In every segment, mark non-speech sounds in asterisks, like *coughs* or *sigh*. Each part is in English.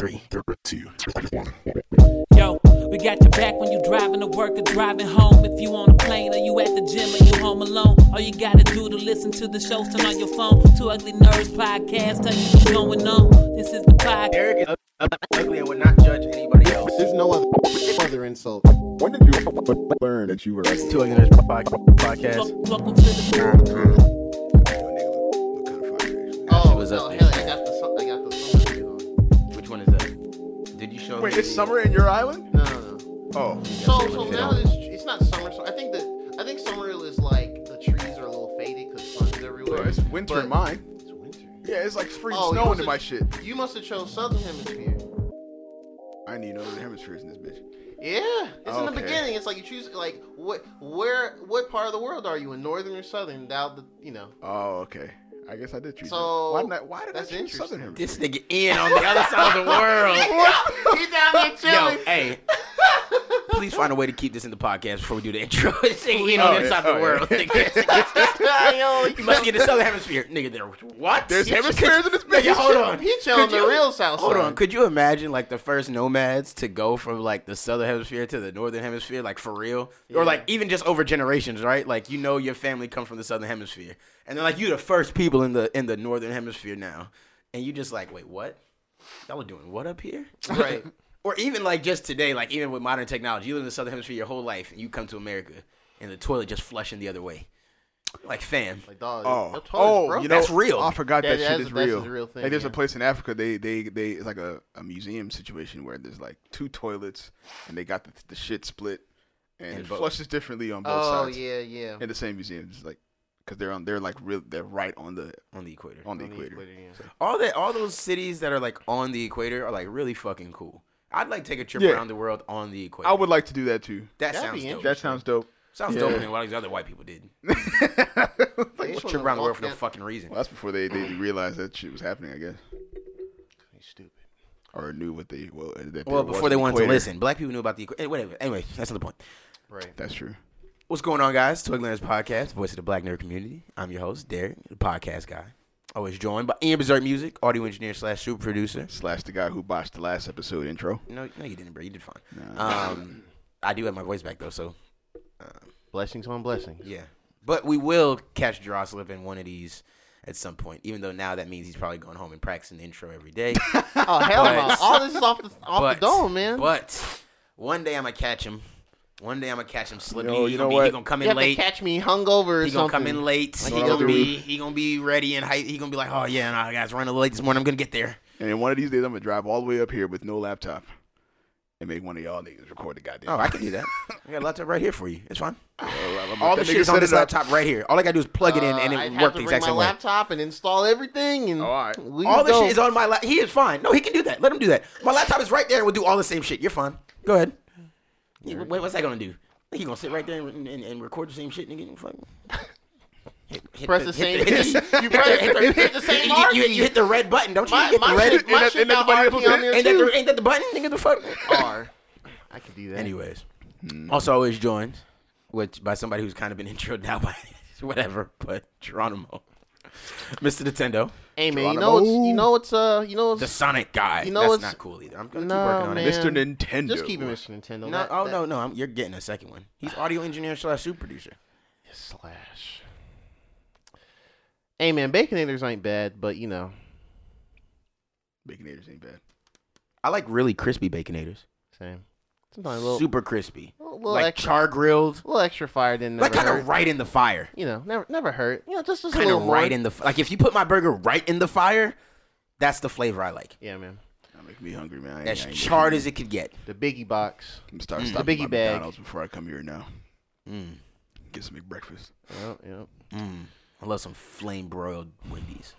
three, two, one. Yo, we got your back when you're driving to work or driving home. If you on a plane or you at the gym or you home alone, all you gotta do to listen to the shows, turn on your phone. Two Ugly Nerds podcast, tell you what's going on. This is the podcast. Eric is ugly and would not judge anybody else. There's no other, other insult. When did you learn that you were like Two Ugly Nerds podcast. Welcome to the Oh, show Wait, it's summer in your island? No, no, no. Oh, So, so now it's, it's not summer. So I think that I think summer is like the trees are a little faded because sun's everywhere. well, it's winter But- in mine. It's winter. Yeah, it's like free Oh, snow into my shit. You must have chose southern hemisphere. I need other hemispheres in this bitch. Yeah, it's in the beginning. It's like you choose like what where what part of the world are you in, northern or southern? Now the you know. Oh, okay. I guess I did choose. So, that. why did I, why did that's I choose southern hemisphere? This nigga in on the other side of the world. *laughs* He down there chilling. Yo, hey. Please find a way to keep this in the podcast before we do the intro. *laughs* Nigga in on Oh, the yeah, of oh, the yeah. world. nigga. You must be in the southern hemisphere. Nigga, there. What? There's hemispheres in this bitch. Nigga, hold on. He chilling the real south Hold side. on, could you imagine like the first nomads to go from like the southern hemisphere to the northern hemisphere, like for real, or like even just over generations, right? Like you know your family comes from the southern hemisphere, and then like you the first people in the in the northern hemisphere now, and you just like, wait, what? Y'all are doing what up here? Right. *laughs* or even like just today, like even with modern technology, you live in the southern hemisphere your whole life, and you come to America, and the toilet just flushing the other way, like fam. Like dog. Oh, oh, you know, That's real. I forgot Yeah, that that's- shit is that's real. a real thing, Like, there's yeah. a place in Africa. They, they, they. It's like a, a museum situation where there's like two toilets, and they got the, the shit split, and In it both. flushes differently on both Oh sides. Oh yeah, yeah. In the same museum, just like because they're on, they're like real, they're right on the On the equator. on the On the equator. equator, yeah. all that all those cities that are like on the equator are like really fucking cool. I'd like to take a trip Yeah. around the world on the equator. I would like to do that too. That That'd sounds be dope. That sounds dope. sounds yeah. doper than what these other white people did. like, *laughs* They Trip shouldn't around the world for no that- fucking reason. well, that's before they, they realized that shit was happening, I guess, He's stupid. or knew what they well. That there Well, was before an they wanted to equator. listen, black people knew about the equator. Eh, whatever. Anyway, that's not the point. Right. That's true. What's going on, guys? Two Ugly Nerds podcast, voice of the Black Nerd community. I'm your host, Derek, the podcast guy. Always joined by Ian Berserk Music, audio engineer slash super producer. Slash the guy who botched the last episode intro. No, no, you didn't, bro. You did fine. Um, I do have my voice back though, so Blessings on blessings. Yeah. But we will catch Jerusalem in one of these at some point, even though now that means he's probably going home and practicing the intro every day. *laughs* Oh hell no! All this is off the off but, the dome, man. But one day I'm going to catch him. One day I'm going to catch him slipping. Yo, you gonna know be, what? He going to come you in have to late. catch me hungover or He gonna something. come in late. Like he he gonna be he gonna be ready and hype. He gonna be like, oh yeah, no, guys, running a little late this morning. I'm gonna get there. And one of these days, I'm gonna drive all the way up here with no laptop and make one of y'all niggas record the goddamn. Oh, I can do that. *laughs* I got a laptop right here for you. It's fine. I'm All that the nigga shit is on this laptop right here. All I gotta do is plug it in and Uh, I'd it have works the exact my same way. laptop and install everything. And Oh, all right. All the shit is on my laptop. He is fine. No, he can do that. Let him do that. My laptop is right there and we'll do all the same shit. You're fine. Go ahead. Yeah, what- what's that gonna do? He gonna sit right there and, and, and record the same shit, nigga. Fucking. Hit, hit Press the same hit key. *laughs* You press- you hit the same you, you, you hit the red button, don't you? My, you hit the my red. shit, my that- shit ain't that got the button RP on there ain't, that the, ain't that the button, nigga? The fuck. R. I could do that. Anyways, also always joined, which by somebody who's kind of been *laughs* introed now by *laughs* whatever, but Geronimo, *laughs* Mr. Nintendo, Hey man, you know what's you know what's uh you know the Sonic guy. You know That's what's- not cool either. I'm gonna No, keep working on man. it. Mr. Nintendo. just keep it Mr. Nintendo. No, That- oh that- no, no, I'm, you're getting a second one. He's audio engineer slash super producer. slash. Hey man, baconators ain't bad, but you know, Baconators ain't bad. I like really crispy baconators, same. Sometimes a little, super crispy, a little like extra, char grilled, a little extra fire didn't like kind of right in the fire. You know, never never hurt. You know, just just a Kind little of more. right in the like. If you put my burger right in the fire, that's the flavor I like. Yeah, man. That make me hungry, man. As charred as it could get. The biggie box. I'm start Mm. The biggie by bag. McDonald's before I come here now. Mm, Get some breakfast. Yep, yep. mm. I love some flame broiled Wendy's.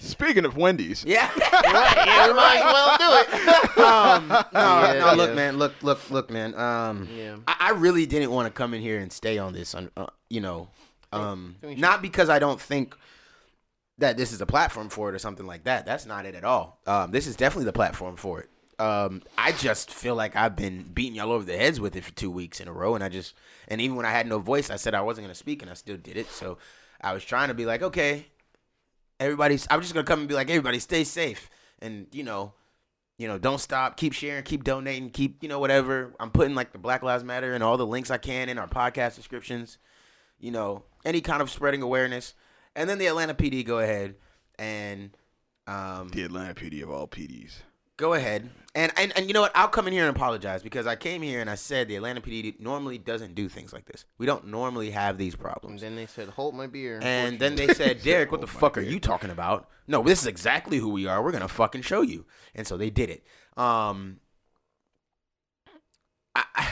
Speaking of Wendy's, Yeah. *laughs* right, yeah, we might as well do it. *laughs* um, no, Yeah, no, look, yeah. man, look, look, look, man. Um, Yeah. I, I really didn't want to come in here and stay on this, on, uh, you know, um, not because I don't think that this is a platform for it or something like that. That's not it at all. Um, this is definitely the platform for it. Um, I just feel like I've been beating y'all over the heads with it for two weeks in a row, and I just, and even when I had no voice, I said I wasn't gonna speak, and I still did it. So I was trying to be like, okay, everybody's. I'm just gonna come and be like, everybody, stay safe, and you know, you know, don't stop, keep sharing, keep donating, keep you know whatever. I'm putting like the Black Lives Matter and all the links I can in our podcast descriptions. You know, any kind of spreading awareness, and then the Atlanta PD go ahead and um, The Atlanta PD of all PDs. Go ahead. And, and and you know what? I'll come in here and apologize because i came here and i said the atlanta pd normally doesn't do things like this. We don't normally have these problems. And then they said, "Hold my beer." and then they said *laughs* derek what the fuck are you talking about? No this is exactly who we are. We're gonna fucking show you. And so they did it. Um I,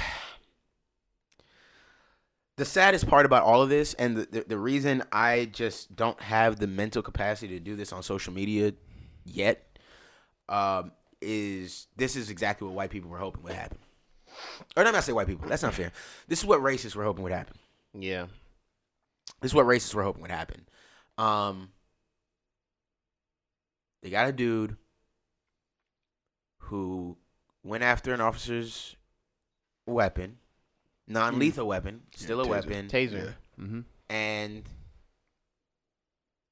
the saddest part about all of this and the, the, the reason i just don't have the mental capacity to do this on social media yet um, is this is exactly what white people were hoping would happen. Or not, not say white people. That's not fair. This is what racists were hoping would happen. yeah, This is what racists were hoping would happen. Um, they got a dude who went after an officer's weapon, non-lethal weapon, still a taser. weapon, taser. Mm-hmm. and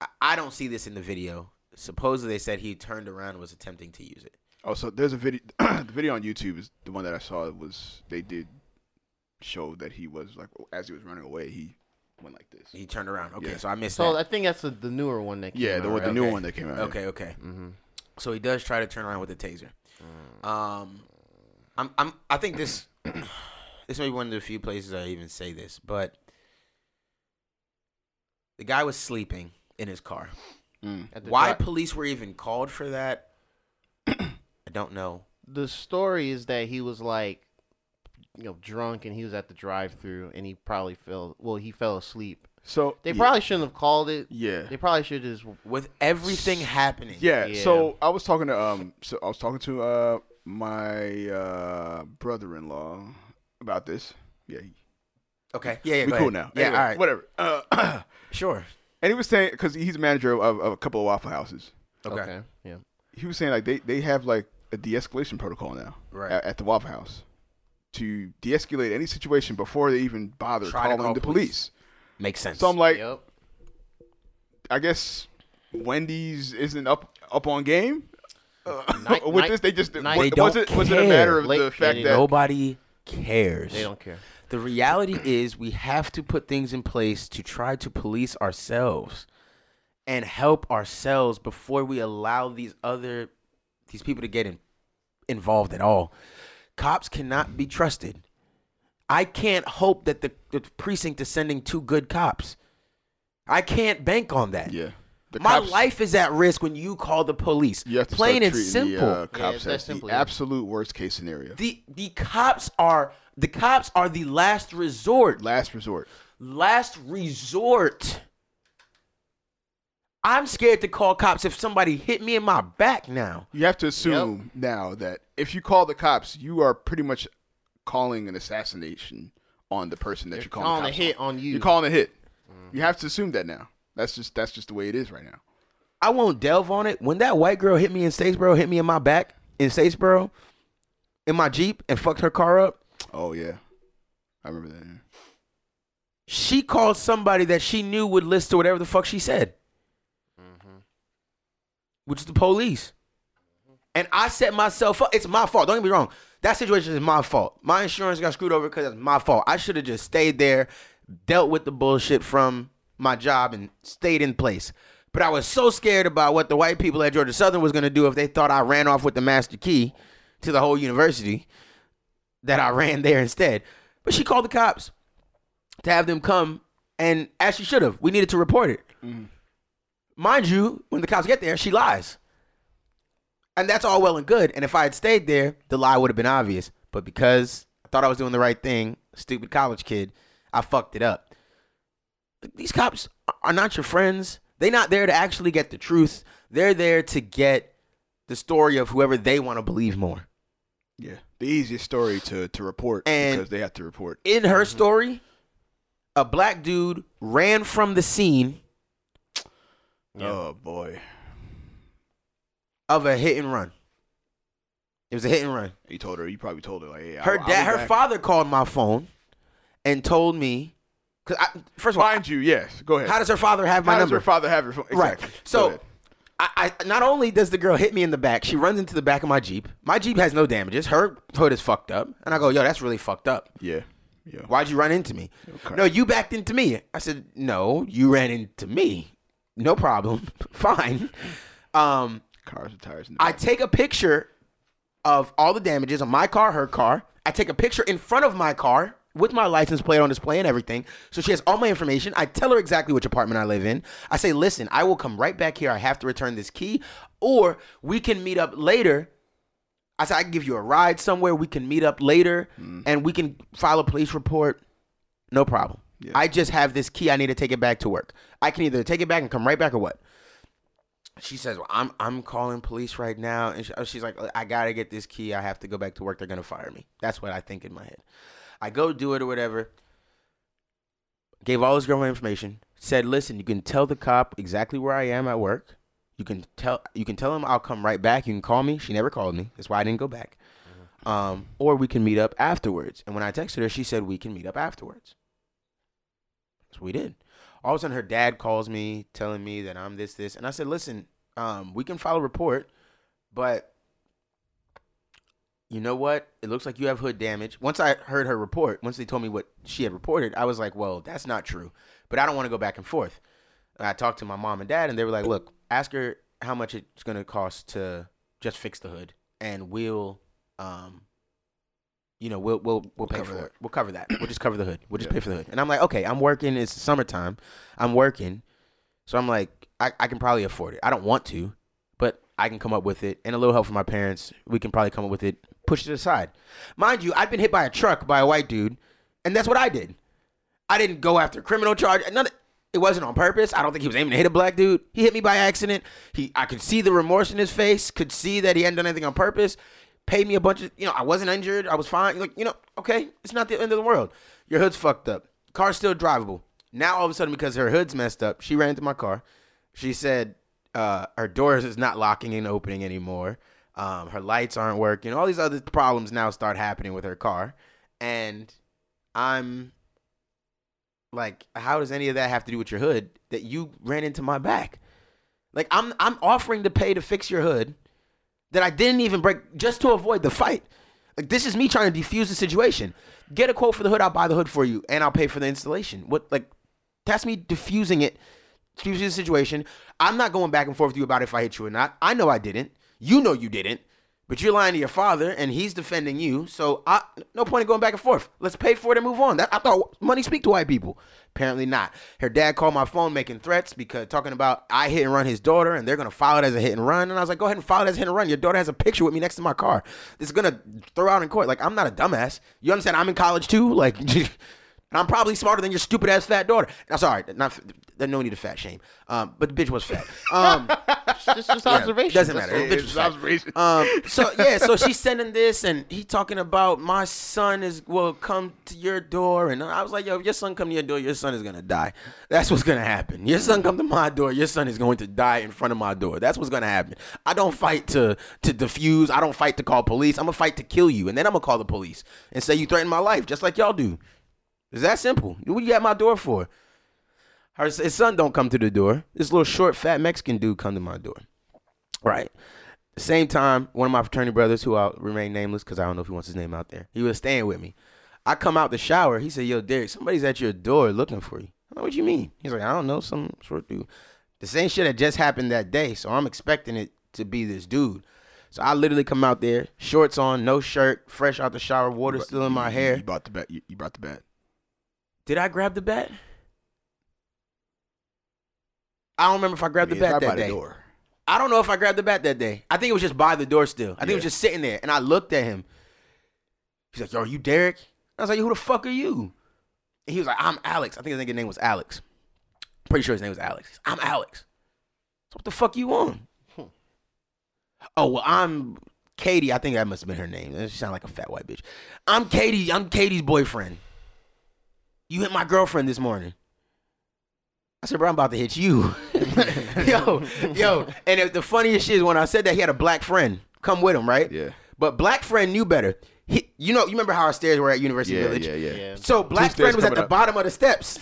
I- I don't see this in the video. Supposedly, they said he turned around and was attempting to use it. Oh, so there's a video. *clears throat* the video on YouTube is the one that I saw. Was they did show that he was like as he was running away, he went like this. He turned around. Okay, Yeah. so I missed So that. I think that's the, the newer one that came Yeah, the, out, the right? new Okay. one that came out. Okay, okay. Mm-hmm. So he does try to turn around with the taser. Um, I'm, I'm, I think this, *clears throat* this may be one of the few places I even say this, but the guy was sleeping in his car. Mm. At the Why dri- police were even called for that, I don't know. the story is that he was like, you know, drunk and he was at the drive-through and he probably fell. Well, he fell asleep. So They yeah, probably shouldn't have called it. yeah. They probably should just. With everything happening, Yeah, Yeah. So I was talking to um, so I was talking to uh my uh brother-in-law about this. Yeah, he, Okay, yeah, yeah, we go cool ahead. now. Yeah, Anyway, all right, whatever. Uh, *clears throat* sure. and he was saying because he's a manager of, of a couple of Waffle Houses. Okay, Yeah. He was saying like they they have like a de-escalation protocol now Right. at, at the Waffle House to de-escalate any situation before they even bother Try calling call the police. police. makes sense. So I'm like, yep. I guess Wendy's isn't up up on game. Uh, Night- *laughs* with night- this, they just night- was, They was don't it was it a matter of Late- the fact that Nobody cares. They don't care. The reality is we have to put things in place to try to police ourselves and help ourselves before we allow these other these people to get in, involved at all. Cops cannot be trusted. I can't hope that the, the precinct is sending two good cops. I can't bank on that. yeah, the My cops- life is at risk when you call the police. You have to Plain start and simple. The, uh, cops it's that as simple, the yeah. absolute worst case scenario, the the cops are the cops are the last resort. last resort. last resort. I'm scared to call cops if somebody hit me in my back now. You have to assume now that if you call the cops, you are pretty much calling an assassination on the person that They're you're calling, calling the a hit on. on you. You're calling a hit. Mm. You have to assume that now. That's just that's just the way it is right now. I won't delve on it. When that white girl hit me in Statesboro, hit me in my back in Statesboro, in my Jeep, and fucked her car up, Oh yeah, I remember that. yeah. she called somebody that she knew would listen to whatever the fuck she said, which is the police. And I set myself up. It's my fault. Don't get me wrong. That situation is my fault. My insurance got screwed over because it's my fault. I should have just stayed there, dealt with the bullshit from my job, and stayed in place. But I was so scared about what the white people at Georgia Southern was going to do if they thought I ran off with the master key to the whole university that I ran there instead. But she called the cops to have them come, and as she should have, we needed to report it. Mm-hmm. Mind you, when the cops get there, she lies. And that's all well and good. And if I had stayed there, the lie would have been obvious. But because I thought I was doing the right thing, stupid college kid, I fucked it up. These cops are not your friends. They're not there to actually get the truth. They're there to get the story of whoever they want to believe more. Yeah, the easiest story to to report And- because they have to report. In her mm-hmm. story, a black dude ran from the scene Oh boy, of a hit and run. It was a hit and run. you told her. You probably told her like, hey, Her I'll- I'll dad, her back. father called my phone and told me Cause I, first of all, Mind you, yes. Go ahead. how does her father have my How does number? her father have your phone? Right. Exactly. Go So. I, I not only does the girl hit me in the back, she runs into the back of my Jeep. My Jeep has no damages. Her hood is fucked up. And I go, yo, that's really fucked up. yeah, yeah. Why'd you run into me? Okay. No, you backed into me. I said, no, you ran into me. No problem. *laughs* Fine. Um, Cars and tires. I take a picture of all the damages on my car, her car. I take a picture in front of my car with my license plate on display and everything. So she has all my information. I tell her exactly which apartment I live in. I say, listen, I will come right back here. I have to return this key, or we can meet up later. I said, I can give you a ride somewhere. We can meet up later and we can file a police report. No problem. I just have this key. I need to take it back to work. I can either take it back and come right back or what? she says, well, "I'm I'm calling police right now," and she, she's like, "I gotta get this key. I have to go back to work. They're gonna fire me." That's what I think in my head. I go do it or whatever. Gave all this girl my information. Said, "Listen, you can tell the cop exactly where I am at work. You can tell you can tell him I'll come right back. You can call me. She never called me. That's why I didn't go back. Um, or we can meet up afterwards." And when I texted her, she said, "We can meet up afterwards." So we did. All of a sudden, her dad calls me telling me that I'm this, this. And I said, listen, um, we can file a report, but you know what? It looks like you have hood damage. Once I heard her report, once they told me what she had reported, I was like, well, that's not true. But I don't want to go back and forth. And I talked to my mom and dad, and they were like, look, ask her how much it's going to cost to just fix the hood, and we'll, um, you know, we'll we'll we'll pay Cover for that. it. We'll cover that. We'll just cover the hood. We'll just pay for the hood. And I'm like, okay, I'm working. It's summertime. I'm working, so I'm like, I, I can probably afford it. I don't want to, but I can come up with it, and a little help from my parents. We can probably come up with it. Push it aside. Mind you, I've been hit by a truck by a white dude, and that's what I did. I didn't go after criminal charge. None. It wasn't on purpose. I don't think he was aiming to hit a black dude. He hit me by accident. He, I could see the remorse in his face. Could see that he hadn't done anything on purpose. Paid me a bunch of, you know, I wasn't injured. I was fine. Like, you know, okay, it's not the end of the world. Your hood's fucked up. Car's still drivable. Now all of a sudden, because her hood's messed up, she ran into my car. She said uh, her doors is not locking and opening anymore. Um, her lights aren't working. All these other problems now start happening with her car, and I'm like, how does any of that have to do with your hood that you ran into my back? Like, I'm I'm offering to pay to fix your hood that I didn't even break just to avoid the fight. Like, this is me trying to defuse the situation. Get a quote for the hood. I'll buy the hood for you, and I'll pay for the installation. What like? That's me diffusing it, diffusing the situation. I'm not going back and forth with you about if I hit you or not. I know I didn't. You know you didn't. But you're lying to your father, and he's defending you. So I, no point in going back and forth. Let's pay for it and move on. That, I thought money speak to white people. Apparently not. Her dad called my phone making threats because talking about I hit and run his daughter, and they're gonna file it as a hit and run. And I was like, go ahead and file it as a hit and run. Your daughter has a picture with me next to my car. It's gonna throw out in court. Like I'm not a dumbass. You understand? I'm in college too. Like. *laughs* And I'm probably smarter than your stupid ass fat daughter. I'm sorry, not there's no need to fat shame. Um, but the bitch was fat. Um, *laughs* It's just yeah, observation. doesn't matter. bitch was observation. Um, so *laughs* yeah, so she's sending this, and he talking about my son is will come to your door, and I was like, yo, if your son come to your door, your son is gonna die. That's what's gonna happen. Your son come to my door, your son is going to die in front of my door. That's what's gonna happen. I don't fight to to defuse. I don't fight to call police. I'm gonna fight to kill you, and then I'm gonna call the police and say you threatened my life, just like y'all do. It's that simple. What you at my door for? Her his son don't come to the door. This little short, fat Mexican dude come to my door. Right. Same time, one of my fraternity brothers, who I'll remain nameless because I don't know if he wants his name out there, he was staying with me. I come out the shower. He said, "Yo, Derek, somebody's at your door looking for you." I'm like, what you mean? He's like, I don't know, some short dude. The same shit that just happened that day, so I'm expecting it to be this dude. So I literally come out there, shorts on, no shirt, fresh out the shower, water still in my hair. You brought the bat. You, you brought the bat. Did I grab the bat? I don't remember if I grabbed the I mean, it's bat right that by day. the door. I don't know if I grabbed the bat that day. I think it was just by the door still. I think it was just sitting there. And I looked at him. He's like, Yo, are you Derek? I was like, Who the fuck are you? And he was like, I'm Alex. I think his nigga name was Alex. Pretty sure his name was Alex. He's, I'm Alex. So what the fuck you on? Hmm. Oh, well, I'm Katie. I think that must have been her name. She sound like a fat white bitch. I'm Katie. I'm Katie's boyfriend. You hit my girlfriend this morning. I said, bro, I'm about to hit you. *laughs* yo, yo. And it- the funniest shit is when I said that he had a black friend come with him, right? Yeah. But black friend knew better. He, you know, you remember how our stairs were at University Yeah, Village? yeah, yeah. Yeah. So black stairs friend was at the up. bottom of the steps,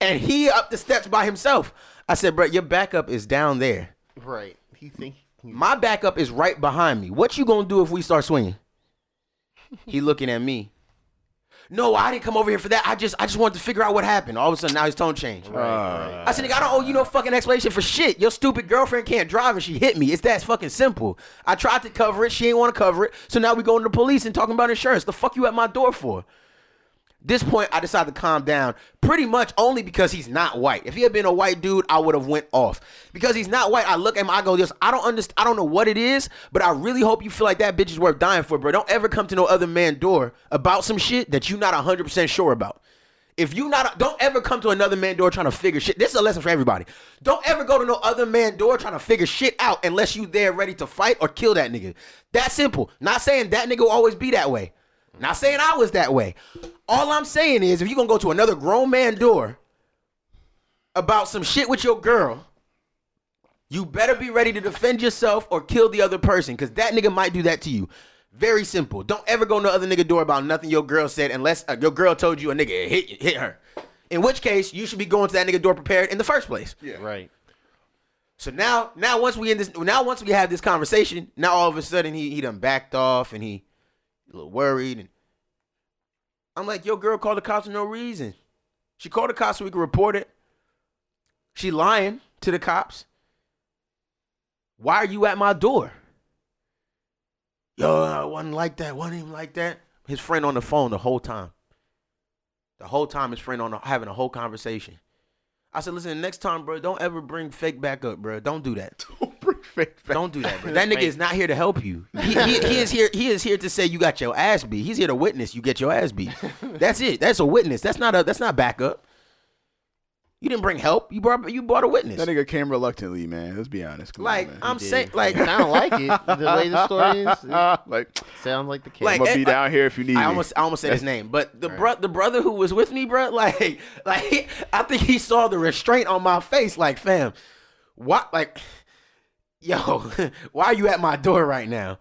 and he up the steps by himself. I said, bro, your backup is down there. Right. He think. My backup is right behind me. What you gonna do if we start swinging? He looking at me. No, I didn't come over here for that. I just, I just wanted to figure out what happened. All of a sudden, now his tone changed. Uh, I said, nigga, I don't owe you no fucking explanation for shit. Your stupid girlfriend can't drive and she hit me. It's that fucking simple. I tried to cover it. She ain't want to cover it. So now we going to the police and talking about insurance. The fuck you at my door for? This point, I decided to calm down pretty much only because he's not white. If he had been a white dude, I would have went off. Because he's not white, I look at him, I go, this, I don't understand, I don't know what it is, but I really hope you feel like that bitch is worth dying for, bro. Don't ever come to no other man door about some shit that you're not 100% sure about. If you not, don't ever come to another man door trying to figure shit. This is a lesson for everybody. Don't ever go to no other man door trying to figure shit out unless you there ready to fight or kill that nigga. That simple. Not saying that nigga will always be that way. Not saying I was that way. All I'm saying is, if you're gonna go to another grown man door about some shit with your girl, you better be ready to defend yourself or kill the other person, cause that nigga might do that to you. Very simple. Don't ever go to the other nigga door about nothing your girl said unless uh, your girl told you a nigga hit hit her. In which case, you should be going to that nigga door prepared in the first place. Yeah. Right. So now, now once we in this, now once we have this conversation, now all of a sudden he he done backed off and he a little worried and I'm like, yo, girl called the cops for no reason. She called the cops so we could report it. She lying to the cops. Why are you at my door? Yo, I wasn't like that. Wasn't even like that. His friend on the phone the whole time. The whole time his friend on the, having a whole conversation. I said, listen, next time, bro, don't ever bring fake back up, bro. Don't do that. *laughs* bring fake back. Don't do that, bro. *laughs* That nigga is not here to help you. He, he, he is here. He is here to say you got your ass beat. He's here to witness you get your ass beat. That's it. That's a witness. That's not a. That's not backup. You didn't bring help. You brought. You brought a witness. That nigga came reluctantly, man. Let's be honest. Come Like on, man. I'm saying, like I don't like it. The way the story is, *laughs* like sounds like the case. Like, I'm gonna eh, be down here if you need I me. almost, I almost said his name, but the bro, the brother who was with me, bro, *laughs* like, like I think he saw the restraint on my face. Like, fam, what? Like, yo, *laughs* why are you at my door right now?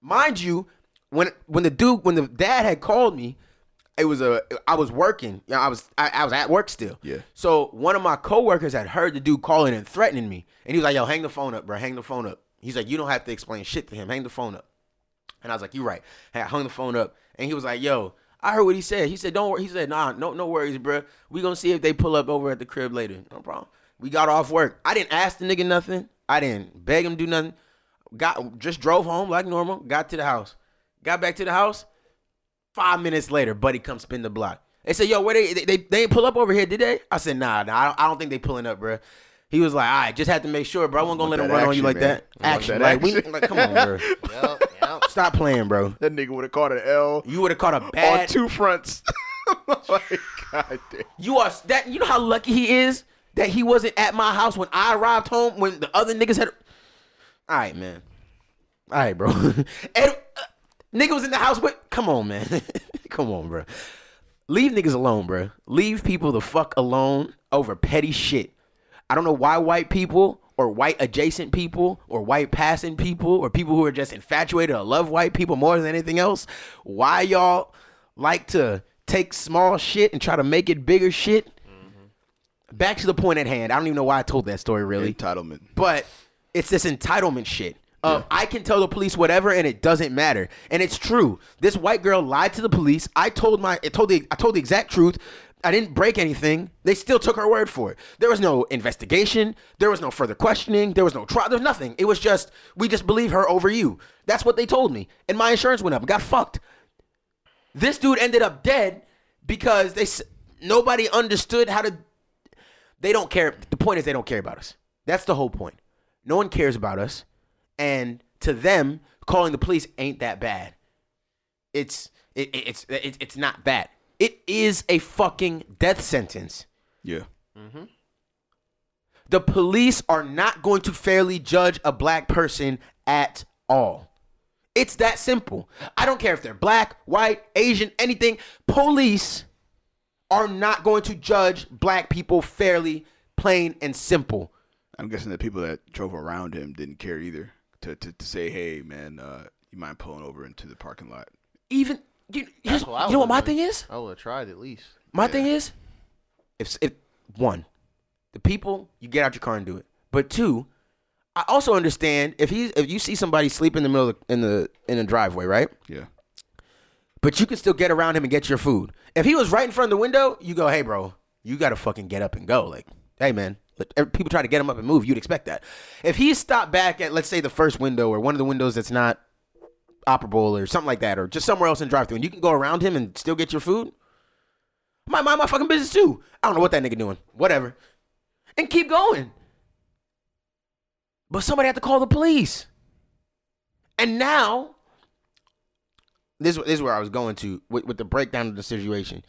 Mind you, when when the dude, when the dad had called me, it was a, I was working. You know, I was, I, I was at work still. Yeah. So one of my coworkers had heard the dude calling and threatening me, and he was like, "Yo, hang the phone up, bro. Hang the phone up." He's like, "You don't have to explain shit to him. Hang the phone up." And I was like, You're right." And I hung the phone up, and he was like, "Yo, I heard what he said." He said, "Don't worry." He said, "Nah, no, no worries, bro. We gonna see if they pull up over at the crib later. No problem." We got off work. I didn't ask the nigga nothing. I didn't beg him to do nothing. Got just drove home like normal. Got to the house. Got back to the house. Five minutes later, buddy comes spin the block. They said, "Yo, where they they, they they ain't pull up over here, did they?" I said, "Nah, nah. I don't, I don't think they pulling up, bro." He was like, "All right, just had to make sure, bro. I wasn't gonna let him run on you like man. that. Action, that like we, action. like, come on, bro. Yep, yep. Stop playing, bro. that nigga would have caught an L You would have caught a bad on two fronts. *laughs* like, *laughs* God damn. You are that. You know how lucky he is that he wasn't at my house when I arrived home when the other niggas had. All right, man. All right, bro. *laughs* and uh, nigga was in the house with. Come on, man. *laughs* come on, bro. Leave niggas alone, bro. Leave people the fuck alone over petty shit. I don't know why white people or white adjacent people or white passing people or people who are just infatuated or love white people more than anything else. Why y'all like to take small shit and try to make it bigger shit? Back to the point at hand. I don't even know why I told that story really. Entitlement. But it's this entitlement shit of I can tell the police whatever and it doesn't matter. And it's true. This white girl lied to the police. I told my I told the I told the exact truth. I didn't break anything. They still took her word for it. There was no investigation. There was no further questioning. There was no trial. There's nothing. It was just we just believe her over you. That's what they told me. And my insurance went up. Got fucked. This dude ended up dead because they nobody understood how to they don't care. The point is they don't care about us. That's the whole point. No one cares about us, and to them, calling the police ain't that bad. It's it, it- it's it, it's not bad. It is a fucking death sentence. Yeah. Mm-hmm. The police are not going to fairly judge a black person at all. It's that simple. I don't care if they're black, white, Asian, anything. Police are not going to judge black people fairly, plain and simple. I'm guessing the people that drove around him didn't care either to, to, to say, hey, man, uh, you mind pulling over into the parking lot? even you, here's, you know what my done. thing is? I would have tried at least. My thing is, if if one, the people you get out your car and do it. But two, I also understand if he if you see somebody sleep in the middle of the, in the in the driveway, right? Yeah. But you can still get around him and get your food. If he was right in front of the window, you go, hey, bro, you got to fucking get up and go. Like, hey, man, people try to get him up and move. You'd expect that. If he stopped back at, let's say, the first window or one of the windows that's not operable or something like that, or just somewhere else in drive through, and you can go around him and still get your food, might mind my fucking business too. I don't know what that nigga doing. Whatever. And keep going. But somebody had to call the police. And now, this, this is where I was going to with, with the breakdown of the situation.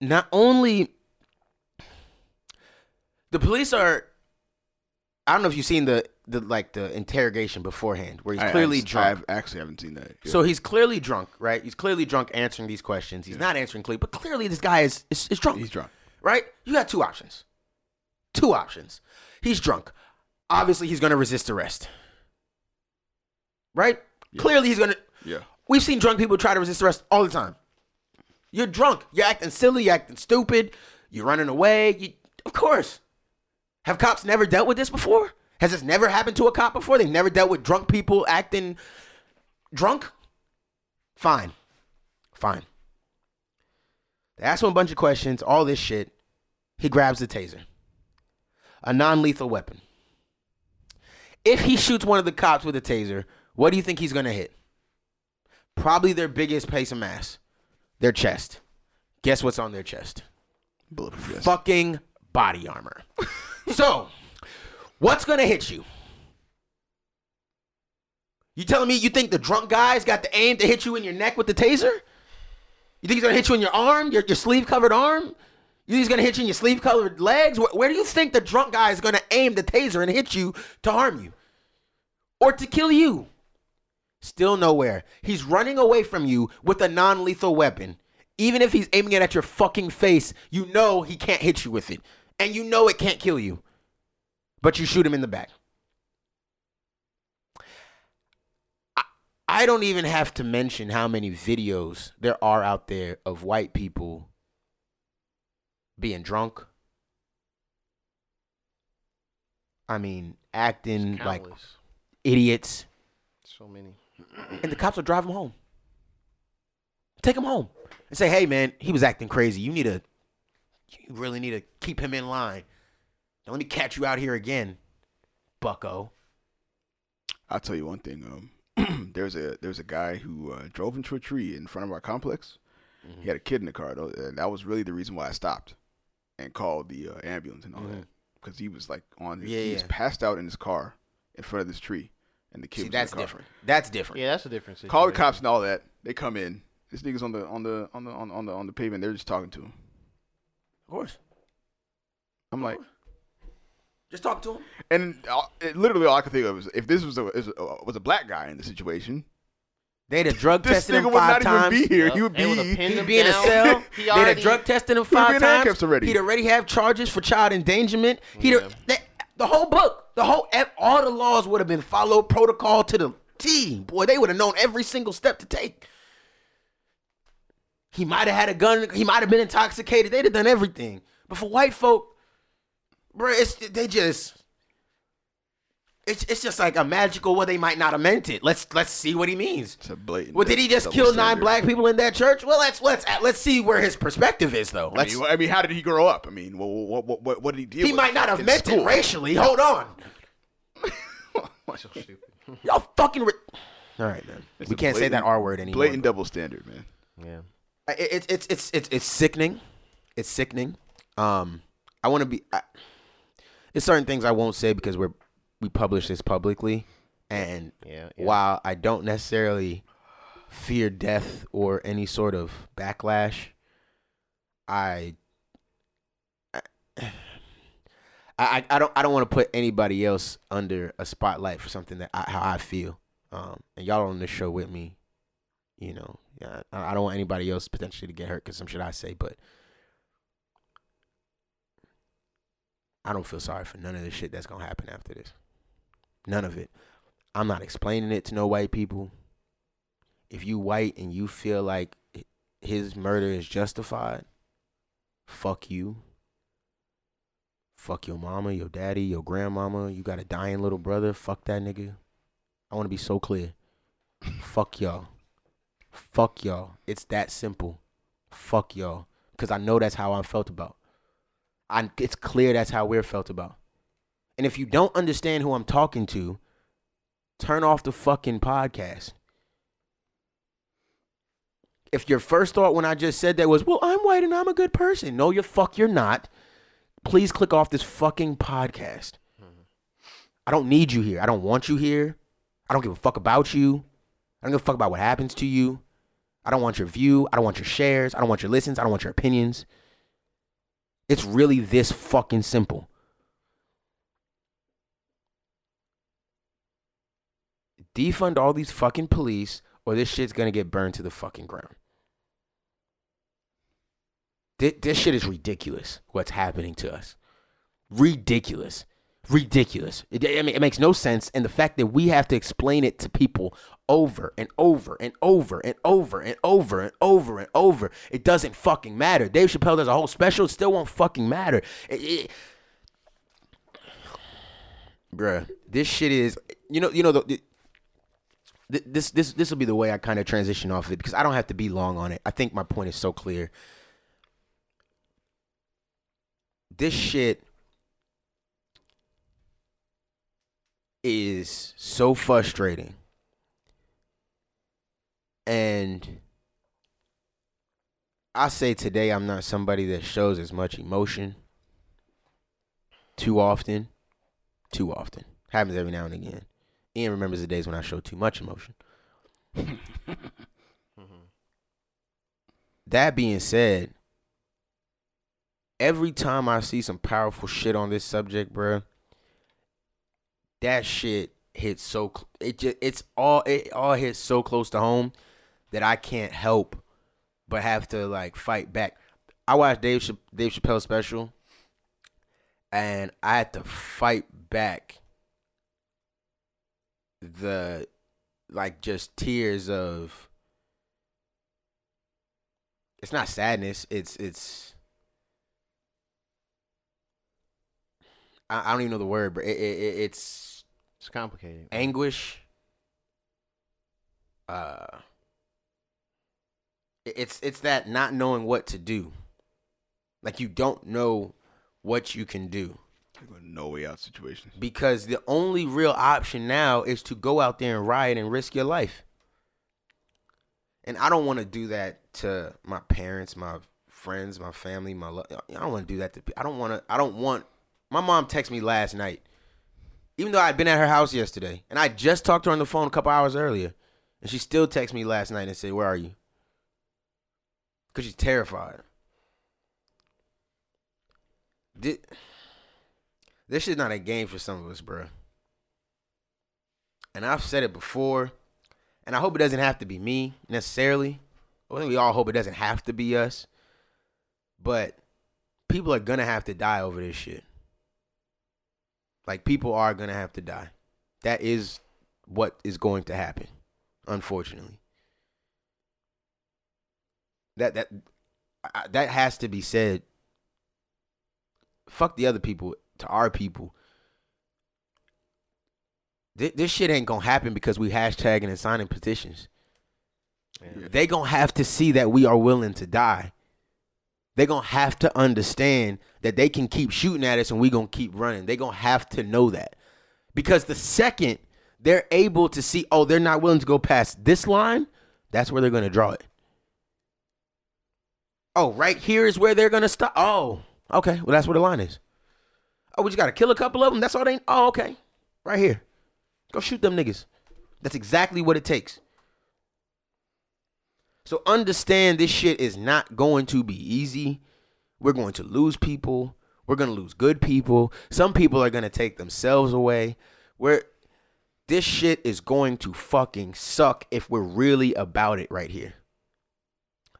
Not only the police are, I don't know if you've seen the the like the interrogation beforehand where he's I- clearly I, drunk. I actually haven't seen that. Yeah. So he's clearly drunk, right? He's clearly drunk answering these questions. He's not answering clearly, but clearly this guy is, is, is drunk. he's drunk. right? You got two options. Two options. He's drunk. Obviously, he's going to resist arrest. Right? Clearly, he's going to. Yeah. We've seen drunk people try to resist arrest all the time. You're drunk. You're acting silly. You're acting stupid. You're running away. You, of course. Have cops never dealt with this before? Has this never happened to a cop before? They've never dealt with drunk people acting drunk? Fine. Fine. They ask him a bunch of questions, all this shit. He grabs the taser, a non lethal weapon. If he shoots one of the cops with a taser, what do you think he's going to hit? Probably their biggest piece of mass, their chest. Guess what's on their chest? Bulletproof. Fucking body armor. *laughs* so, what's going to hit you? You telling me you think the drunk guy's got the aim to hit you in your neck with the taser? You think he's gonna hit you in your arm, your, your sleeve covered arm? You think he's gonna hit you in your sleeve covered legs? Where, where do you think the drunk guy is gonna aim the taser and hit you to harm you? Or to kill you? Still nowhere. He's running away from you with a non lethal weapon. Even if he's aiming it at your fucking face, you know he can't hit you with it. And you know it can't kill you. But you shoot him in the back. I don't even have to mention how many videos there are out there of white people being drunk. I mean, acting like idiots. so many. And the cops will drive him home. Take him home and say, hey, man, he was acting crazy. You need to, you really need to keep him in line. Don't let me catch you out here again, bucko. I'll tell you one thing. Um, *clears throat* there's a there's a guy who uh, drove into a tree in front of our complex. Mm-hmm. He had a kid in the car, though, and that was really the reason why I stopped and called the uh, ambulance and all that because he was like on his, Mm-hmm. Yeah, he was passed out in his car in front of this tree, and the kid See, was that's in the car. different. That's different. Yeah, that's a different situation. Call the cops and all that. They come in. This nigga's on the on the on the on, the on the on the pavement. They're just talking to him. Of course. I'm like, Just talk to him. and uh, it, literally all I could think of was if this was a is a- was a black guy in the situation, They'd have drug this tested nigga him would five not times. even be here. Yep, He would be He'd be in a cell. *laughs* He They'd already- have drug tested him He'd five times. already. He'd already have charges for child endangerment. He'd Yeah. have, that, the whole book, the whole all the laws would have been followed protocol to the T. Boy, they would have known every single step to take. He might have had a gun. He might have been intoxicated. They'd have done everything. But for white folk, bro, it's they just. It's, it's just like a magical. Well, they might not have meant it. Let's let's see what he means. It's a blatant. Well, did he just kill nine standard. black people in that church? Well, let's let's let's see where his perspective is, though. I Let's. mean, I mean, how did he grow up? I mean, what what what, what did he deal he with? might not have in meant school? it racially. Hold on, *laughs* y'all fucking. Ri- All right, man. It's we can't say that R word anymore. Blatant double standard, man. Yeah. It's it's it's it's it's sickening. It's sickening. Um, I want to be. I, there's certain things I won't say because we're we publish this publicly, and Yeah, yeah. while I don't necessarily fear death or any sort of backlash, I. I, I don't I don't want to put anybody else under a spotlight for something that I, how I feel, um, and y'all on this show with me, you know, yeah, I, I don't want anybody else potentially to get hurt because some shit I say, but I don't feel sorry for none of the shit that's gonna happen after this. None of it. I'm not explaining it to no white people. if you white and you feel like his murder is justified, fuck you. Fuck your mama, your daddy, your grandmama. You got a dying little brother. Fuck that nigga. I want to be so clear. *laughs* Fuck y'all. Fuck y'all. It's that simple. Fuck y'all. Cause I know that's how I felt about. I it's clear that's how we're felt about. And if you don't understand who I'm talking to, turn off the fucking podcast. If your first thought when I just said that was, well, I'm white and I'm a good person. No, you're fuck, you're not. Please click off this fucking podcast. I don't need you here. I don't want you here. I don't give a fuck about you. I don't give a fuck about what happens to you. I don't want your view. I don't want your shares. I don't want your listens. I don't want your opinions. It's really this fucking simple. Defund all these fucking police, or this shit's gonna get burned to the fucking ground. This, this shit is ridiculous. What's happening to us? Ridiculous, ridiculous. It, I mean, it makes no sense, and the fact that we have to explain it to people over and over and over and over and over and over and over, it doesn't fucking matter. Dave Chappelle does a whole special, it still won't fucking matter. It- it- bruh, this shit is you know you know the, the th- this this this will be the way I kind of transition off of it because I don't have to be long on it. I think my point is so clear. This shit is so frustrating. And I say today I'm not somebody that shows as much emotion too often. Too often. Happens every now and again. Ian remembers the days when I showed too much emotion. *laughs* that being said, every time I see some powerful shit on this subject, bruh, that shit hits so cl- it just it's all it all hits so close to home that I can't help but have to like fight back. I watched Dave Ch- Dave Chappelle special, and I had to fight back the like just tears of it's not sadness it's it's I, I don't even know the word but it, it, it- it's It's complicated. anguish uh it- it's it's that not knowing what to do like you don't know what you can do no way out situation. because the only real option now is to go out there and riot and risk your life. And I don't want to do that to my parents, my friends, my family, my I don't want to do that to I don't want to I don't want my mom texted me last night. Even though I'd been at her house yesterday and I just talked to her on the phone a couple hours earlier and she still texted me last night and said, "Where are you?" Cuz she's terrified. Did this is not a game for some of us, bro. And I've said it before, and I hope it doesn't have to be me necessarily. I think we all hope it doesn't have to be us. But people are gonna have to die over this shit. Like people are gonna have to die. That is what is going to happen, unfortunately. That that that has to be said. Fuck the other people to our people. This, this shit ain't gonna happen because we hashtagging and signing petitions. Yeah. They gonna have to see that we are willing to die. They gonna have to understand that they can keep shooting at us and we gonna keep running. They gonna have to know that because the second they're able to see, oh, they're not willing to go past this line, that's where they're gonna draw it. Oh, right here is where they're gonna stop. Oh, okay. Well, that's where the line is. Oh, we just gotta kill a couple of them. That's all they. Oh, okay. Right here. Go shoot them niggas. That's exactly what it takes. So understand this shit is not going to be easy. We're going to lose people. We're going to lose good people. Some people are going to take themselves away. We're this shit is going to fucking suck if we're really about it right here.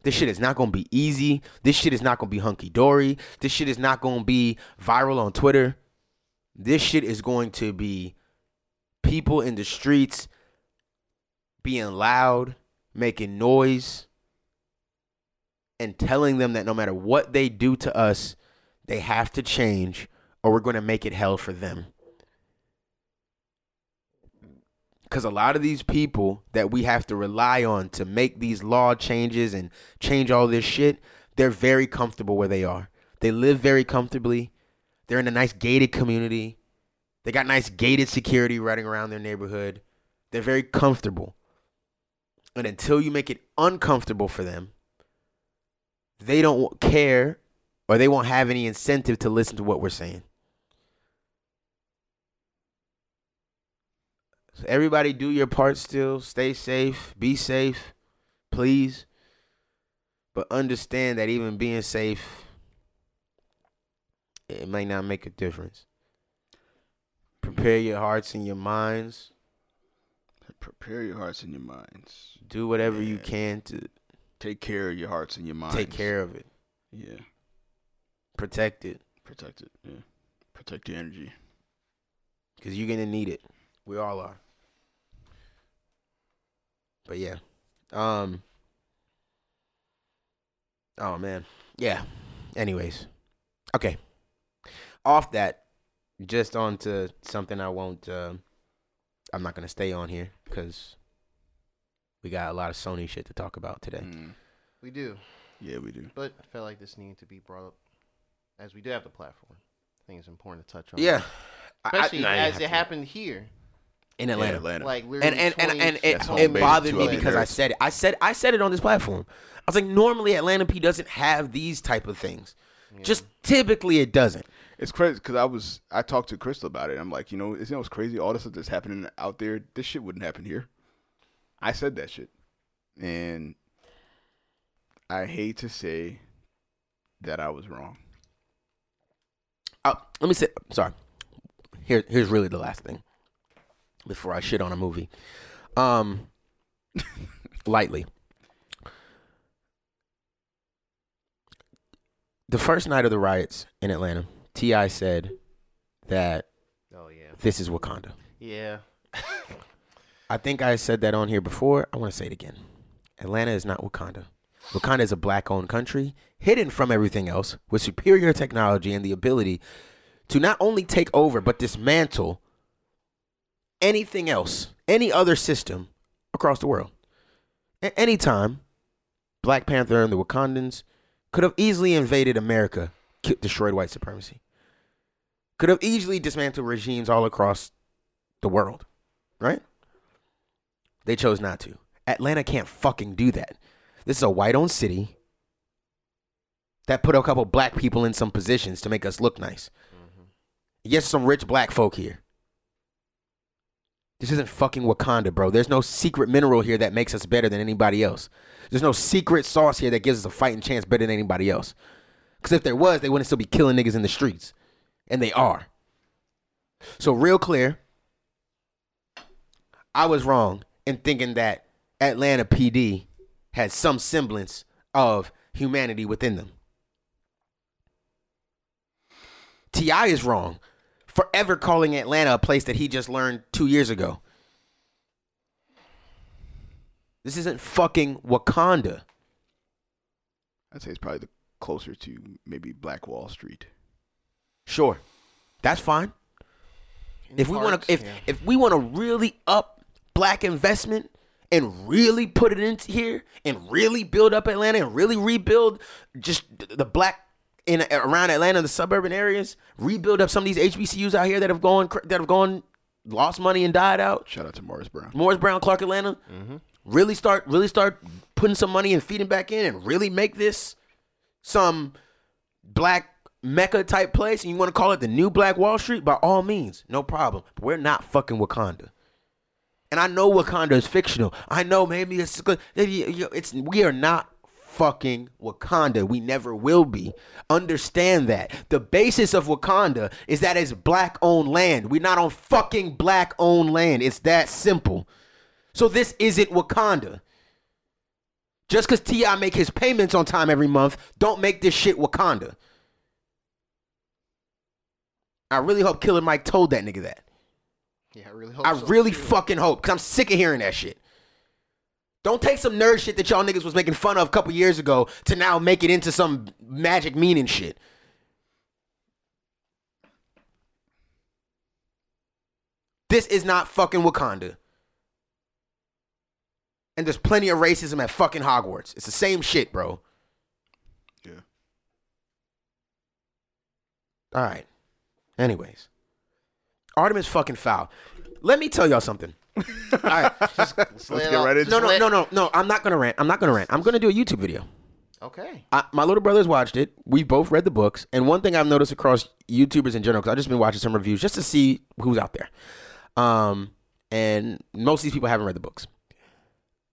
This shit is not to be easy. This shit is not to be hunky dory. This shit is not to be viral on Twitter. This shit is going to be people in the streets being loud, making noise and telling them that no matter what they do to us, they have to change or we're to make it hell for them. Because a lot of these people that we have to rely on to make these law changes and change all this shit, they're very comfortable where they are. They live very comfortably. They're in a nice gated community. They got nice gated security running around their neighborhood. They're very comfortable. And until you make it uncomfortable for them, they don't care or they won't have any incentive to listen to what we're saying. So everybody do your part still. Stay safe. Be safe. Please. But understand that even being safe, it may not make a difference. Prepare your hearts and your minds. Prepare your hearts and your minds. Do whatever you can to Take care of your hearts and your minds. take care of it. Yeah. Protect it. Protect it. Yeah. Protect your energy. Because you're going to need it. We all are. But yeah. Um. Oh, man. Yeah. Anyways. Okay. Off that, just on to something I won't. Uh, I'm not going to stay on here because we got a lot of Sony shit to talk about today. Mm. We do, Yeah, we do. but I felt like this needed to be brought up, as we do have the platform. I think it's important to touch on. Yeah. I- I- especially no, as it to. happened here. In Yeah, Atlanta. Atlanta. Like and literally and and, and 20 it, That's it bothered me because I said it. I said I said it on this platform. I was like, normally Atlanta P doesn't have these type of things. Just typically it doesn't. It's crazy because I was I talked to Crystal about it. I'm like, you know, isn't it what's crazy? All this stuff that's happening out there, this shit wouldn't happen here. I said that shit, and I hate to say that I was wrong. Uh, let me say. Sorry. Here, here's really the last thing before I shit on a movie. Um, *laughs* lightly. The first night of the riots in Atlanta, T.I. said that Oh yeah. this is Wakanda. Yeah. *laughs* I think I said that on here before. I want to say it again. Atlanta is not Wakanda. Wakanda is a black owned country, hidden from everything else, with superior technology and the ability to not only take over, but dismantle anything else, any other system across the world. At any time, Black Panther and the Wakandans could have easily invaded America, destroyed white supremacy, could have easily dismantled regimes all across the world, right? They chose not to. Atlanta can't fucking do that. This is a white owned city that put a couple black people in some positions to make us look nice. Mm-hmm. Yes, some rich black folk here. This isn't fucking Wakanda, bro. There's no secret mineral here that makes us better than anybody else. There's no secret sauce here that gives us a fighting chance better than anybody else. Because if there was, they wouldn't still be killing niggas in the streets. And they are. So, real clear, I was wrong in thinking that Atlanta PD had some semblance of humanity within them. T.I. is wrong. Forever calling Atlanta a place that he just learned two years ago. This isn't fucking Wakanda. I'd say it's probably the closer to maybe Black Wall Street. Sure. That's fine. In if we want to, if yeah. if we want to really up black investment and really put it into here and really build up Atlanta and really rebuild just the black in around Atlanta the suburban areas rebuild up some of these HBCUs out here that have gone that have gone lost money and died out. Shout out to Morris Brown. Morris Brown Clark Atlanta. Mm-hmm. Really start really start putting some money and feeding back in and really make this some black mecca type place and you want to call it the new black wall street? By all means no problem. But we're not fucking wakanda. And i know wakanda is fictional. I know maybe it's good maybe, it's we are not fucking wakanda we never will be understand that the basis of wakanda is that it's black owned land we're not on fucking black owned land it's that simple so this isn't wakanda just because T.I. make his payments on time every month, don't make this shit Wakanda. I really hope Killer Mike told that nigga that. yeah, I really hope. I so, really too. fucking hope, because I'm sick of hearing that shit. Don't take some nerd shit that y'all niggas was making fun of a couple years ago to now make it into some magic meaning shit. This is not fucking Wakanda. And there's plenty of racism at fucking Hogwarts. It's the same shit, bro. Yeah. All right. Anyways, Artemis fucking Fowl. Let me tell y'all something. All right. *laughs* Just Let's get out. right into No, it. no, no, no, no. I'm not gonna rant. I'm not gonna rant. I'm gonna do a YouTube video. Okay. I, my little brothers watched it. We both read the books, and one thing I've noticed across YouTubers in general, because I've just been watching some reviews just to see who's out there. Um, and most of these people haven't read the books.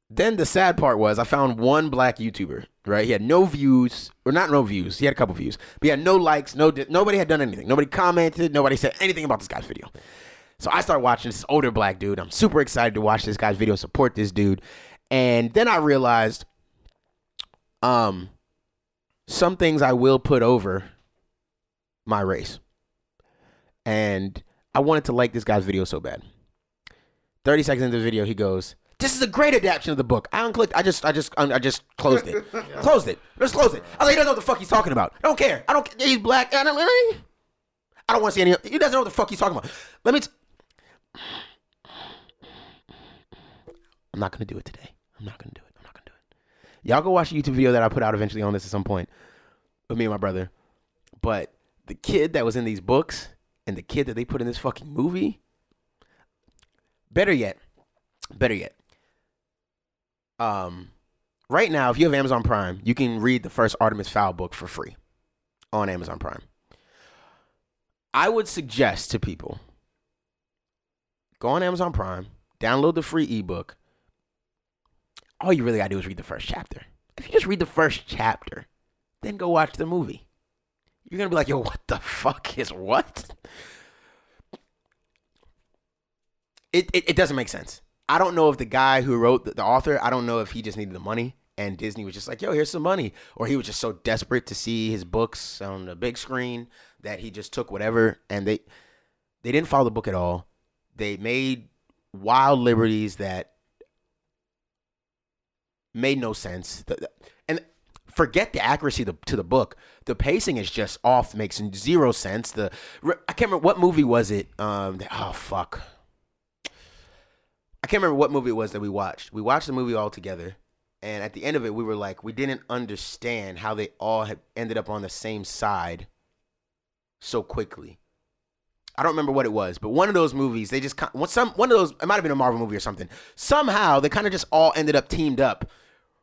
Then the sad part was I found one black YouTuber. Right, he had no views, or not no views. He had a couple views, but he had no likes. No, nobody had done anything. Nobody commented. Nobody said anything about this guy's video. So I started watching this older black dude. I'm super excited to watch this guy's video, support this dude. And then I realized um some things I will put over my race. And I wanted to like this guy's video so bad. 30 seconds into the video, he goes, This is a great adaptation of the book. I unclicked, I just I just I just closed it. *laughs* Closed it. Just closed it. I was like, he doesn't know what the fuck he's talking about. I don't care. I don't care. He's black. I don't, I don't want to see any he doesn't know what the fuck he's talking about. Let me t- I'm not gonna do it today. I'm not gonna do it. I'm not gonna do it. Y'all go watch a YouTube video that I put out eventually on this at some point with me and my brother. But the kid that was in these books and the kid that they put in this fucking movie, better yet, better yet. Um, right now, if you have Amazon Prime, you can read the first Artemis Fowl book for free on Amazon Prime. I would suggest to people go on Amazon Prime, download the free ebook. All you really gotta do is read the first chapter. If you just read the first chapter, then go watch the movie. You're gonna be like, yo, what the fuck is what? It it, it doesn't make sense. I don't know if the guy who wrote the, the author, I don't know if he just needed the money and Disney was just like, yo, here's some money. Or he was just so desperate to see his books on the big screen that he just took whatever and they they didn't follow the book at all. They made wild liberties that made no sense. And forget the accuracy to, to the book. The pacing is just off, makes zero sense. The I can't remember what movie was it. Um, oh fuck, I can't remember what movie it was that we watched. We watched the movie all together, and at the end of it, we were like, we didn't understand how they all had ended up on the same side so quickly. I don't remember what it was, but one of those movies, they just some one of those. It might have been a Marvel movie or something. Somehow they kind of just all ended up teamed up